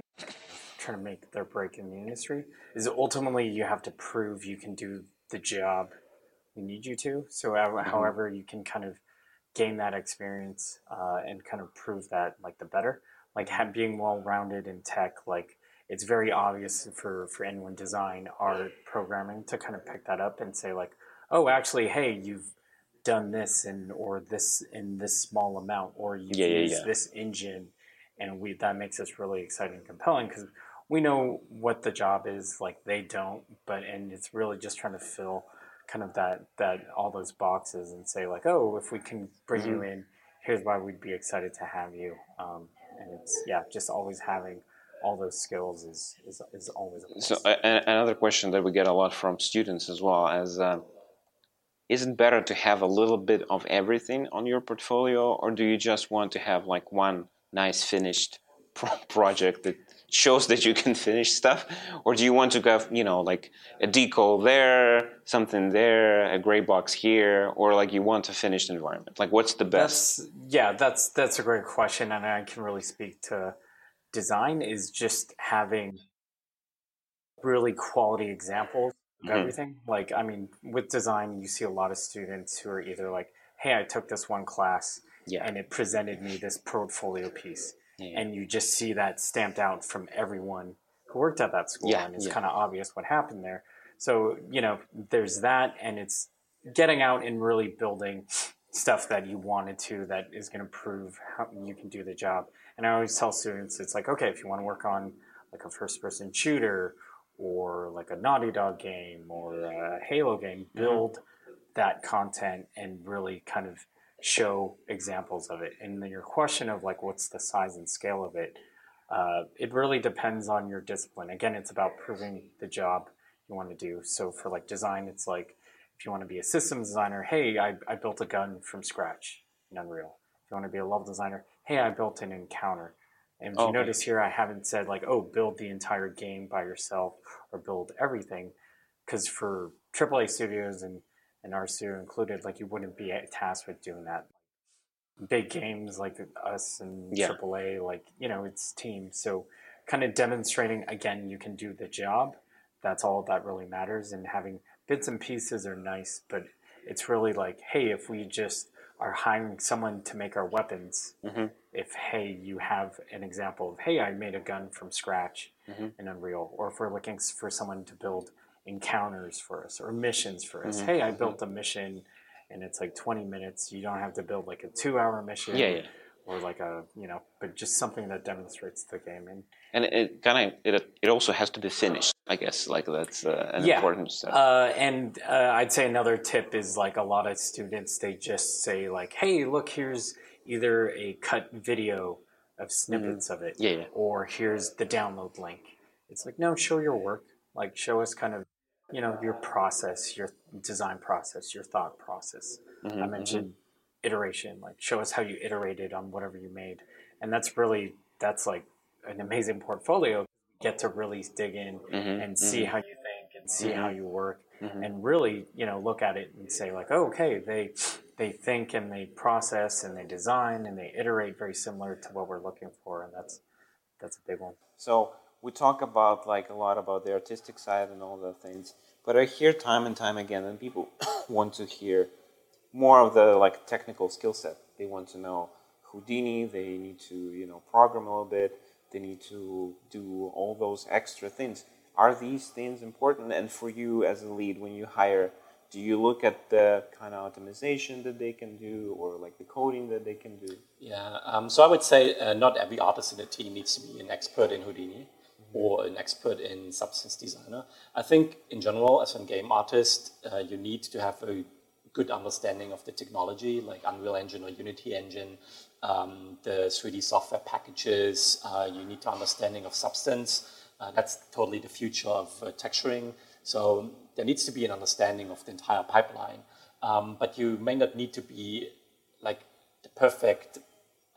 trying to make their break in the industry, is ultimately you have to prove you can do the job we need you to. So, uh, however, you can kind of gain that experience uh, and kind of prove that, like, the better. Like, ha- being well rounded in tech, like, it's very obvious for, for anyone design art programming to kind of pick that up and say like oh actually hey you've done this and or this in this small amount or you Yeah, yeah, use yeah. this engine and we that makes us really exciting and compelling because we know what the job is like they don't but and it's really just trying to fill kind of that that all those boxes and say like oh if we can bring you Mm-hmm. in here's why we'd be excited to have you um, and it's yeah just always having all those skills is is, is always. So a- another question that we get a lot from students as well as um, is it better to have a little bit of everything on your portfolio or do you just want to have like one nice finished project that shows that you can finish stuff or do you want to have you know like a decal there something there a gray box here or like you want a finished environment like what's the best That's yeah, that's that's a great question, and I can really speak to design is just having really quality examples of Mhm. everything. Like, I mean, with design, you see a lot of students who are either like, "Hey, I took this one class, Yeah. and it presented me this portfolio piece," Yeah. and you just see that stamped out from everyone who worked at that school, Yeah, and it's yeah. kind of obvious what happened there. So you know, there's that, and it's getting out and really building stuff that you wanted to that is going to prove how you can do the job. And I always tell students, it's like, okay, if you want to work on like a first person shooter or like a Naughty Dog game or a Halo game, mm-hmm. build that content and really kind of show examples of it. And then your question of like, what's the size and scale of it? Uh, it really depends on your discipline. Again, it's about proving the job you want to do. So for like design, it's like if you want to be a systems designer, hey, I, I built a gun from scratch in Unreal. If you want to be a level designer, hey, I built an encounter. And if you notice here, I haven't said like, oh, build the entire game by yourself or build everything, because for AAA studios and and studio included, like you wouldn't be tasked with doing that. Big games like us and Yeah. AAA, like you know, it's teams. So kind of demonstrating again, you can do the job. That's all that really matters. And having bits and pieces are nice, but it's really like, hey, if we just are hiring someone to make our weapons, Mm-hmm. if hey, you have an example of hey, I made a gun from scratch Mhm. in Unreal, or if we're looking for someone to build encounters for us or missions for us, Mhm. hey, I built a mission and it's like 20 minutes. You don't have to build like a two hour mission Yeah, yeah. or like a you know, but just something that demonstrates the game. And And it kind of it it also has to be finished. I guess like that's uh, an yeah, important step. uh, and uh, I'd say another tip is like a lot of students they just say like, "Hey, look, here's either a cut video of snippets of it, Mm-hmm. Yeah, yeah. or here's the download link." It's like, no, show your work. Like, show us kind of, you know, your process, your design process, your thought process. Mm-hmm, I mentioned iteration. Like, show us how you iterated on whatever you made, and that's really that's like an amazing portfolio. Get to really dig in Mm-hmm, and see how you think and see how you work, and really, you know, look at it and say like, oh, okay, they they think and they process and they design and they iterate very similar to what we're looking for, and that's that's a big one. So we talk about like a lot about the artistic side and all the things, but I hear time and time again, and people (coughs) want to hear more of the like technical skill set. They want to know Houdini. They need to you know program a little bit. They need to do all those extra things. Are these things important? And for you as a lead, when you hire, do you look at the kind of optimization that they can do, or like the coding that they can do? Yeah, um, so I would say uh, not every artist in the team needs to be an expert in Houdini or an expert in substance designer. I think in general, as a game artist, uh, you need to have a good understanding of the technology, like Unreal Engine or Unity Engine, um, the 3D software packages. Uh, you need to understanding of substance. Uh, that's totally the future of uh, texturing. So there needs to be an understanding of the entire pipeline. Um, but you may not need to be like the perfect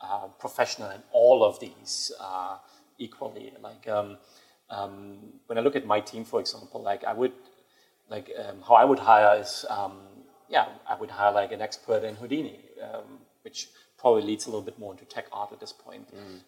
uh, professional in all of these uh, equally. Like um, um, when I look at my team, for example, like I would like um, how I would hire is um, yeah I would hire like an expert in Houdini, um, which probably leads a little bit more into tech art at this point.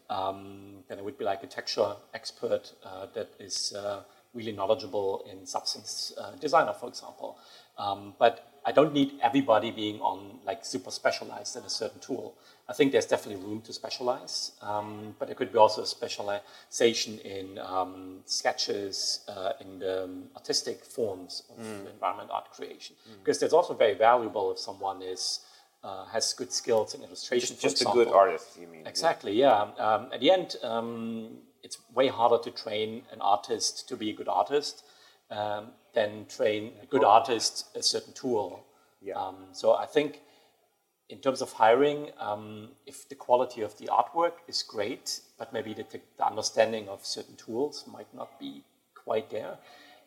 Um, then it would be like a texture expert uh, that is uh, really knowledgeable in substance uh, designer, for example. Um, but I don't need everybody being on like super specialized in a certain tool. I think there's definitely room to specialize, um, but there could be also a specialization in um, sketches, uh, in the artistic forms of environment art creation, because that's also very valuable if someone is uh, has good skills in illustration. Just, just a good artist, you mean? Exactly, yeah. Um, at the end, um, it's way harder to train an artist to be a good artist um, than train a good artist a certain tool. Yeah. Um, so I think in terms of hiring, um, if the quality of the artwork is great, but maybe the, the understanding of certain tools might not be quite there,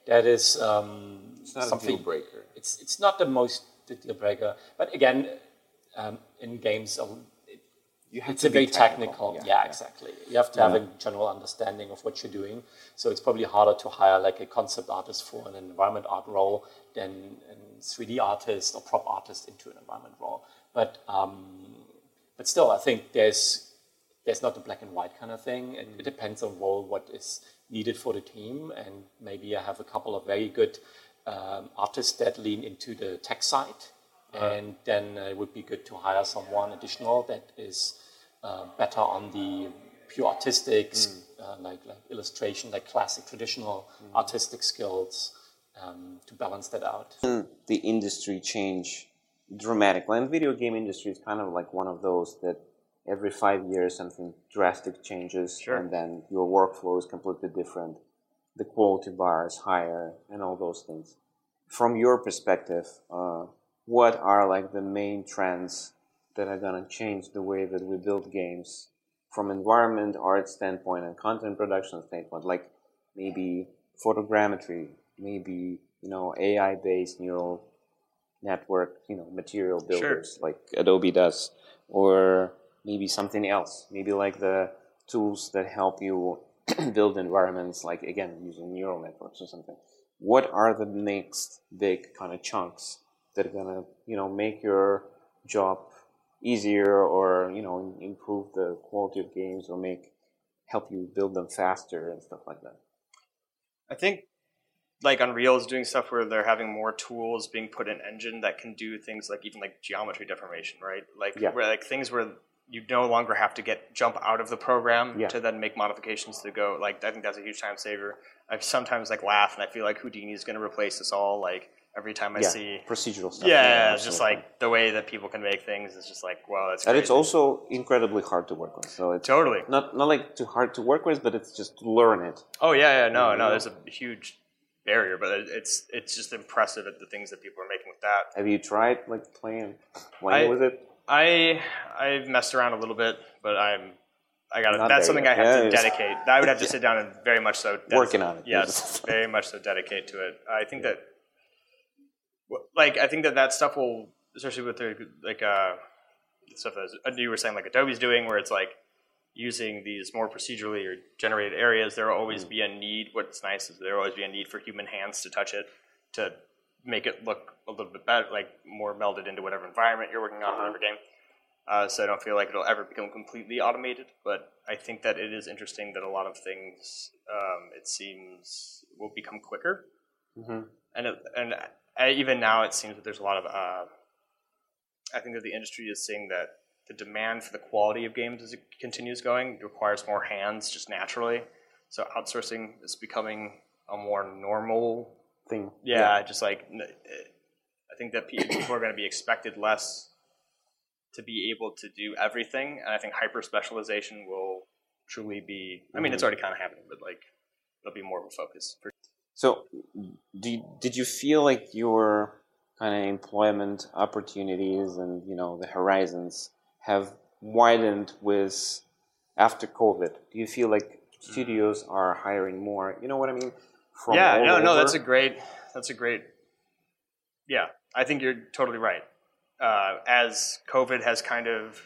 that is um, It's not something a deal breaker. it's it's not the most the deal breaker. But again, um, in games, um, it, You have it's to a very technical, technical. yeah, Yeah, yeah. exactly. You have to have a general understanding of what you're doing. So it's probably harder to hire like a concept artist for an environment art role than a 3D artist or prop artist into an environment role. But um, but still, I think there's there's not a black and white kind of thing. It, it depends on role what is needed for the team, and maybe I have a couple of very good um, artists that lean into the tech side, and then uh, it would be good to hire someone additional that is uh, better on the pure artistic, uh, like like illustration, like classic traditional artistic skills, um, to balance that out. the industry change dramatically. And video game industry is kind of like one of those that every five years something drastic changes, Sure. and then your workflow is completely different. The quality bar is higher, and all those things. From your perspective, uh, what are like the main trends that are gonna change the way that we build games from environment, art standpoint, and content production standpoint? Like maybe photogrammetry, maybe you know AI-based neural network, you know, material builders like Adobe does, or maybe something else, maybe like the tools that help you (clears throat) build environments, like again using neural networks or something. What are the next big kind of chunks that are gonna, you know, make your job easier, or you know, improve the quality of games, or make help you build them faster and stuff like that? I think like Unreal is doing stuff where they're having more tools being put in engine that can do things like even like geometry deformation, right? Like Yeah. where like things where you no longer have to get jump out of the program Yeah. to then make modifications to go. Like I think that's a huge time saver. I sometimes like laugh and I feel like Houdini is going to replace us all. Like every time I yeah, see procedural stuff. yeah, it's just like the way that people can make things is just like well, that's and it's also incredibly hard to work with. So it's totally not not like too hard to work with, but it's just learn it. Oh yeah, yeah, no, no. Mhm. There's a huge barrier, but it- it's it's just impressive at the things that people are making with that. Have you tried like playing playing I- with it? I I've messed around a little bit, but I'm I got That's something yet. I have Yeah, to dedicate. I would have to (laughs) sit down and very much so dedic- Working on it. Yes, (laughs) very much so dedicate to it. I think that like I think that that stuff will, especially with the like uh stuff that you were saying, like Adobe's doing, where it's like using these more procedurally or generated areas. There will always be a need. What's nice is there will always be a need for human hands to touch it to make it look a little bit better, like more melded into whatever environment you're working on, whatever game. Uh, so I don't feel like it'll ever become completely automated, but I think that it is interesting that a lot of things, um, it seems, will become quicker. Mhm. And it, and I, even now, it seems that there's a lot of. Uh, I think that the industry is seeing that the demand for the quality of games as it continues going requires more hands just naturally. So outsourcing is becoming a more normal Thing. yeah, just like I think that people are going to be expected less to be able to do everything, and I think hyper specialization will truly be. I mean, it's Mhm. already kind of happening, but like it'll be more of a focus. For, So, do you, did you feel like your kind of employment opportunities and you know the horizons have widened with after COVID? Do you feel like studios are hiring more? You know what I mean? From yeah, no, no, that's a great. That's a great. Yeah, I think you're totally right. Uh, as COVID has kind of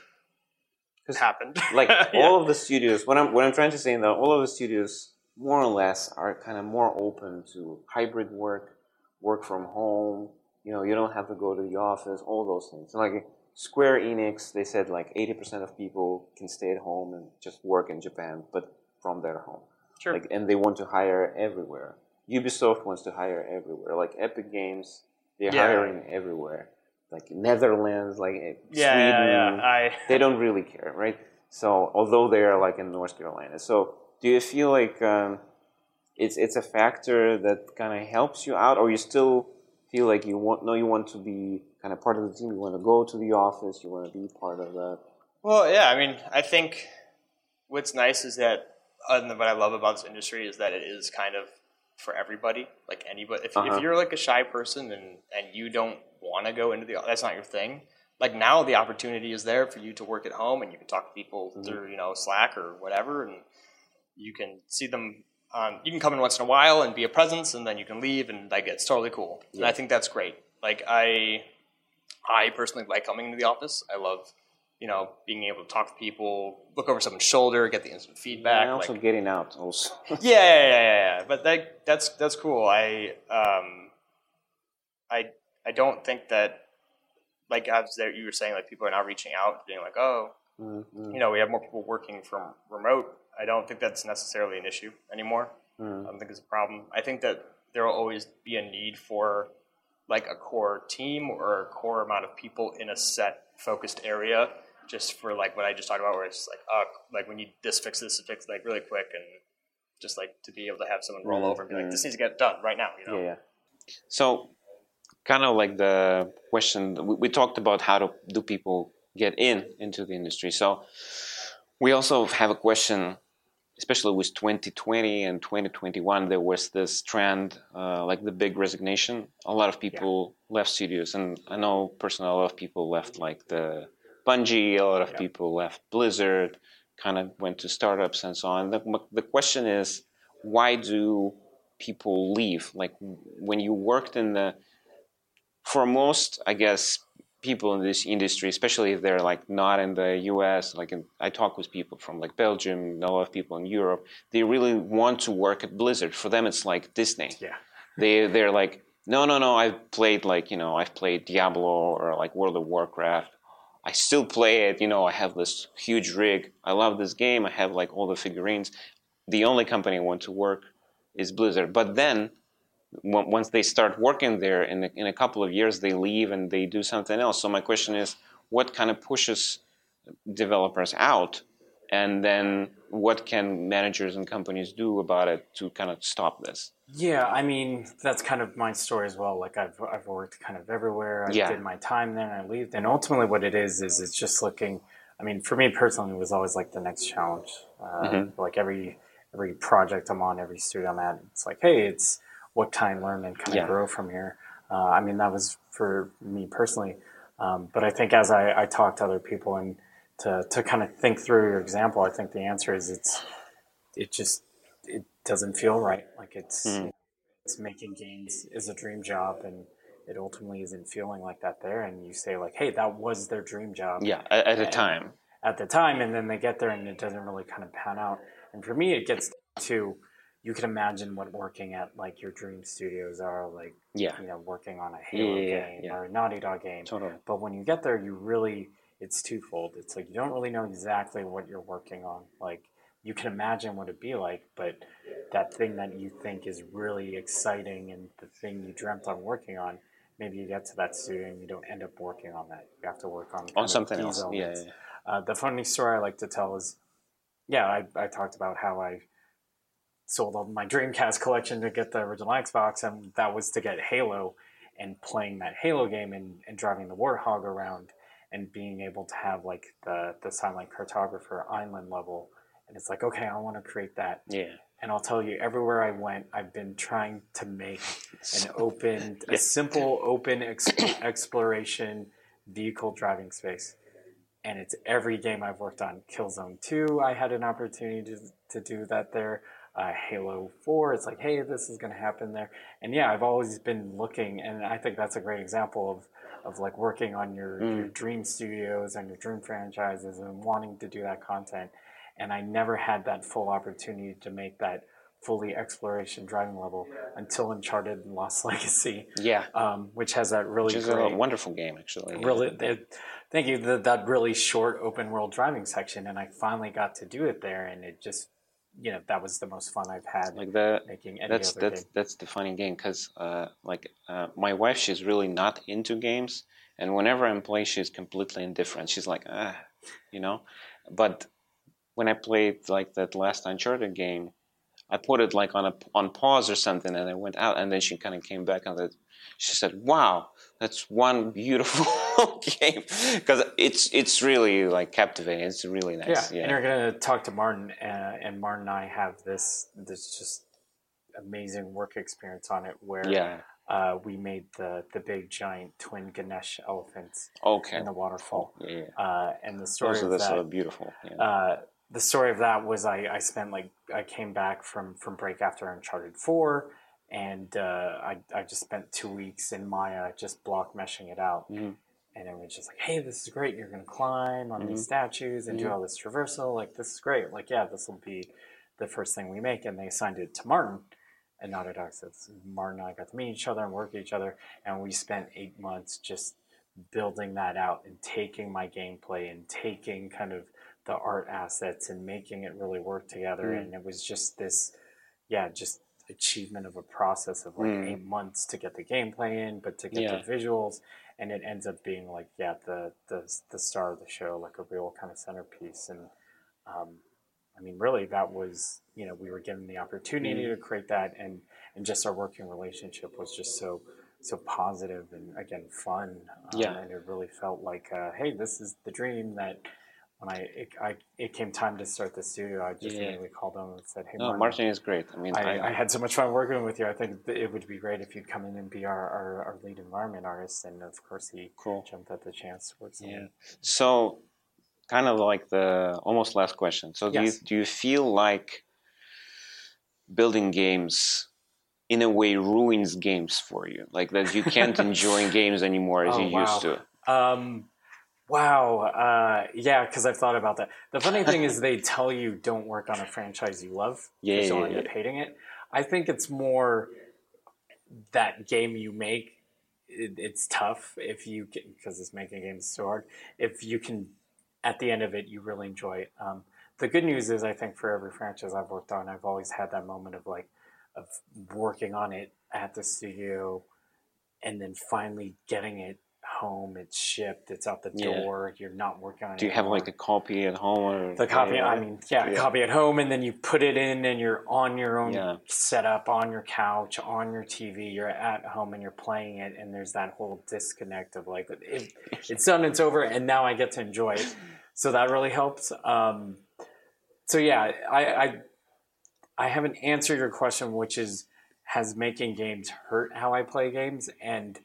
happened, (laughs) like Yeah. all of the studios. What I'm what I'm trying to say, though, all of the studios more or less are kind of more open to hybrid work, work from home. You know, you don't have to go to the office. All those things. Like Square Enix, they said like 80% of people can stay at home and just work in Japan, but from their home. Sure. Like, and they want to hire everywhere. Ubisoft wants to hire everywhere. Like Epic Games, they're Yeah. hiring everywhere. Like Netherlands, like eh, yeah, Sweden, yeah, yeah. I (laughs) they don't really care, right? So although they are like in North Carolina, so do you feel like um, it's it's a factor that kind of helps you out, or you still feel like you want no, you want to be kind of part of the team, you want to go to the office, you want to be part of that. Well, yeah, I mean, I think what's nice is that, and what I love about this industry is that it is kind of for everybody. Like anybody, if, Uh-huh. if you're like a shy person and and you don't want to go into the, that's not your thing. Like now, the opportunity is there for you to work at home and you can talk to people Mm-hmm. through you know Slack or whatever, and you can see them. On, you can come in once in a while and be a presence, and then you can leave, and like it's totally cool. And I think that's great. Like I, I personally like coming into the office. I love, you know, being able to talk to people, look over someone's shoulder, get the instant feedback. and also like- getting out, also. (laughs) yeah, yeah, yeah, yeah. But that that's that's cool. I um, I I don't think that like as there you were saying, like people are now reaching out, being like, oh, Mhm. you know, we have more people working from remote. I don't think that's necessarily an issue anymore. Mhm. I don't think it's a problem. I think that there will always be a need for like a core team or a core amount of people in a set focused area just for like what I just talked about where it's like uh like we need this fix this fix like really quick and just like to be able to have someone roll over and be like mhm. this needs to get done right now you know Yeah, yeah. So, kind of like the question we, we talked about how to do people get in into the industry. So, we also have a question, especially with 2020 and 2021. There was this trend, uh, like the big resignation. A lot of people left studios, and I know personally a lot of people left like the Bungie. A lot of Yeah. people left Blizzard. Kind of went to startups and so on. The, the question is, why do people leave? Like when you worked in the, for most, I guess, people in this industry, especially if they're like not in the U.S. Like in, I talk with people from like Belgium, a lot of people in Europe. They really want to work at Blizzard. For them, it's like Disney. yeah They they're like, no, no, no. I've played like you know, I've played Diablo or like World of Warcraft. I still play it. You know, I have this huge rig. I love this game. I have like all the figurines. The only company I want to work is Blizzard. But then, once they start working there, in a, in a couple of years, they leave and they do something else. So my question is, what kind of pushes developers out? and then what can managers and companies do about it to kind of stop this? Yeah, I mean that's kind of my story as well. Like I've I've worked kind of everywhere. I Yeah. did my time there, and I leave. And ultimately, what it is is it's just looking. I mean, for me personally, it was always like the next challenge. Uh, Mhm. Like every every project I'm on, every studio I'm at, it's like, hey, it's what can I learn and kind Yeah. of grow from here. Uh, I mean, that was for me personally. Um, but I think as I, I talk to other people and to, to kind of think through your example, I think the answer is it's it just it doesn't feel right. Like it's Mm. it's making games is a dream job and it ultimately isn't feeling like that there and you say like hey that was their dream job Yeah, at, at a time. at the time and then they get there and it doesn't really kind of pan out and for me it gets to you can imagine what working at like your dream studios are like Yeah. you know working on a halo Yeah, game or a naughty dog game Totally. but when you get there you really it's twofold it's like you don't really know exactly what you're working on like you can imagine what it'd be like but that thing that you think is really exciting and the thing you dreamt on working on maybe you get to that studio and you don't end up working on that you have to work on On something else. Yeah, yeah. Uh, the funny story I like to tell is, yeah, I, I talked about how I sold all my Dreamcast collection to get the original Xbox, and that was to get Halo and playing that Halo game and, and driving the Warthog around and being able to have like the, the silent cartographer island level. And it's like, okay, I want to create that. Yeah. And I'll tell you, everywhere I went, I've been trying to make an (laughs) open, a simple open ex- (coughs) exploration vehicle driving space. And it's every game I've worked on. Killzone 2, I had an opportunity to, to do that there. Uh, Halo 4, it's like, hey, this is going to happen there. And yeah, I've always been looking, and I think that's a great example of, of like working on your, your dream studios and your dream franchises and wanting to do that content. And I never had that full opportunity to make that fully exploration driving level until Uncharted and Lost (laughs) Legacy, Yeah. um, which has that really Which is great, a wonderful game, actually. yeah. really, they- thank you, that, that really short open world driving section. And I finally got to do it there, and it just, you know, that was the most fun I've had Like that. making any That's that's game. that's the funny game because uh, like uh, my wife, she's really not into games, and whenever I'm playing, she's completely indifferent. She's like, ah, you know. But when I played like that last Uncharted game, I put it like on a on pause or something, and I went out, and then she kind of came back and that she said, "Wow, that's one beautiful (laughs) game," because it's it's really like captivating. It's really nice. Yeah, and you're gonna talk to Martin, uh, and Martin and I have this this just amazing work experience on it where Yeah. uh, we made the the big giant twin Ganesh elephants Okay. in the waterfall, Yeah, yeah. uh, and the story Those of that. beautiful. Yeah. uh, the story of that was I, I spent like I came back from from break after Uncharted Four, and uh, I I just spent two weeks in Maya just block meshing it out, Mhm. And it was just like, hey, this is great. You're gonna climb on Mm-hmm. these statues and do all this traversal. Like this is great. Like yeah, this will be the first thing we make. And they assigned it to Martin. And Naughty Dog says Martin and I got to meet each other and work with each other, and we spent eight months just building that out and taking my gameplay and taking kind of the art assets and making it really work together. Mm. And it was just this, yeah, just achievement of a process of like Mm. eight months to get the gameplay in, but to get Yeah. the visuals. And it ends up being like, yeah, the, the, the star of the show, like a real kind of centerpiece. And, um, I mean, really, that was you know we were given the opportunity Mm. to create that, and and just our working relationship was just so so positive and again fun. Um, Yeah. and it really felt like, uh, hey, this is the dream that. When I it, I it came time to start the studio, I just Yeah. immediately called him and said, "Hey, no, Martin, Martin is great. I mean, I, I had so much fun working with you. I think it would be great if you'd come in and be our, our, our lead environment artist." And of course, he Cool. jumped at the chance. Yeah. So, kind of like the almost last question. So, do Yes. you do you feel like building games in a way ruins games for you? Like that you can't (laughs) enjoy games anymore as Oh, you wow. used to? Um, wow. Uh, yeah, because I've thought about that. The funny thing is, they tell you don't work on a franchise you love. Yeah, because you'll end up hating it. I think it's more that game you make. It, it's tough if you because it's making games so hard. If you can, at the end of it, you really enjoy it. Um, the good news is, I think for every franchise I've worked on, I've always had that moment of like of working on it at the studio and then finally getting it home. It's shipped. It's out the Yeah. door. You're not working on it. Do you have like a copy at home? Or the copy? I mean, yeah, Yeah. copy at home, and then you put it in, and you're on your own Yeah. setup, on your couch, on your TV. You're at home, and you're playing it, and there's that whole disconnect of like, it, it's done, it's over, and now I get to enjoy it. So that really helps. Um, so yeah, I, I I haven't answered your question, which is has making games hurt how I play games? And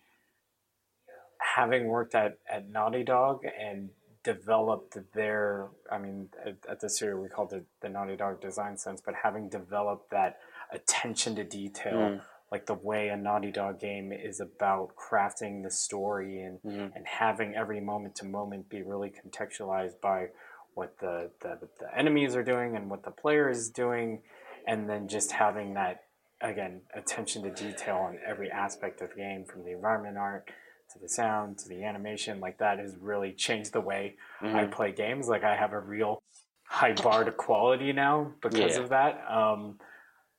having worked at, at Naughty Dog and developed their, I mean, at, at the studio we called it the Naughty Dog Design Sense, but having developed that attention to detail, Mm. like the way a Naughty Dog game is about crafting the story and, Mhm. and having every moment to moment be really contextualized by what the, the, the enemies are doing and what the player is doing, and then just having that again attention to detail on every aspect of the game from the environment art to the sound to the animation like that has really changed the way i Mhm. play games like i have a real high bar to quality now because Yeah. of that um,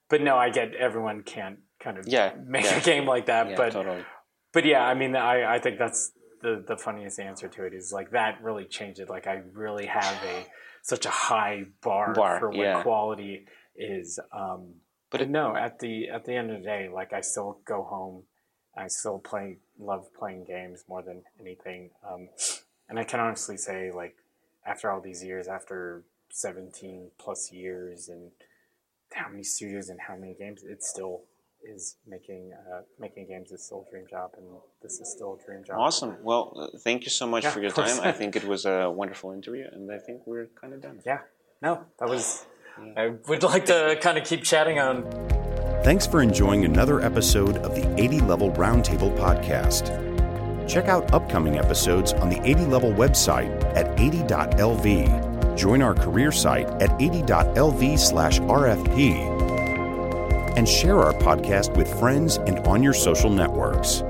but no i get everyone can't kind of Yeah, make yeah. a game like that but totally. but yeah i mean i, I think that's the, the funniest answer to it is like that really changed it like i really have a such a high bar, Bar, for what quality is um But but it- no at the at the end of the day like i still go home i still play love playing games more than anything um and i can honestly say like after all these years after 17 plus years and how many studios and how many games it still is making uh, making games is still a dream job and this is still a dream job Awesome. Well, uh, thank you so much Yeah, for your time. I think it (laughs) was a wonderful interview, and I think we're kind of done. yeah no that was i would like to kind of keep chatting on Thanks for enjoying another episode of the 80 Level Roundtable podcast. Check out upcoming episodes on the 80 Level website at 80.lv. Join our career site at 80.lv slash RFP. And share our podcast with friends and on your social networks.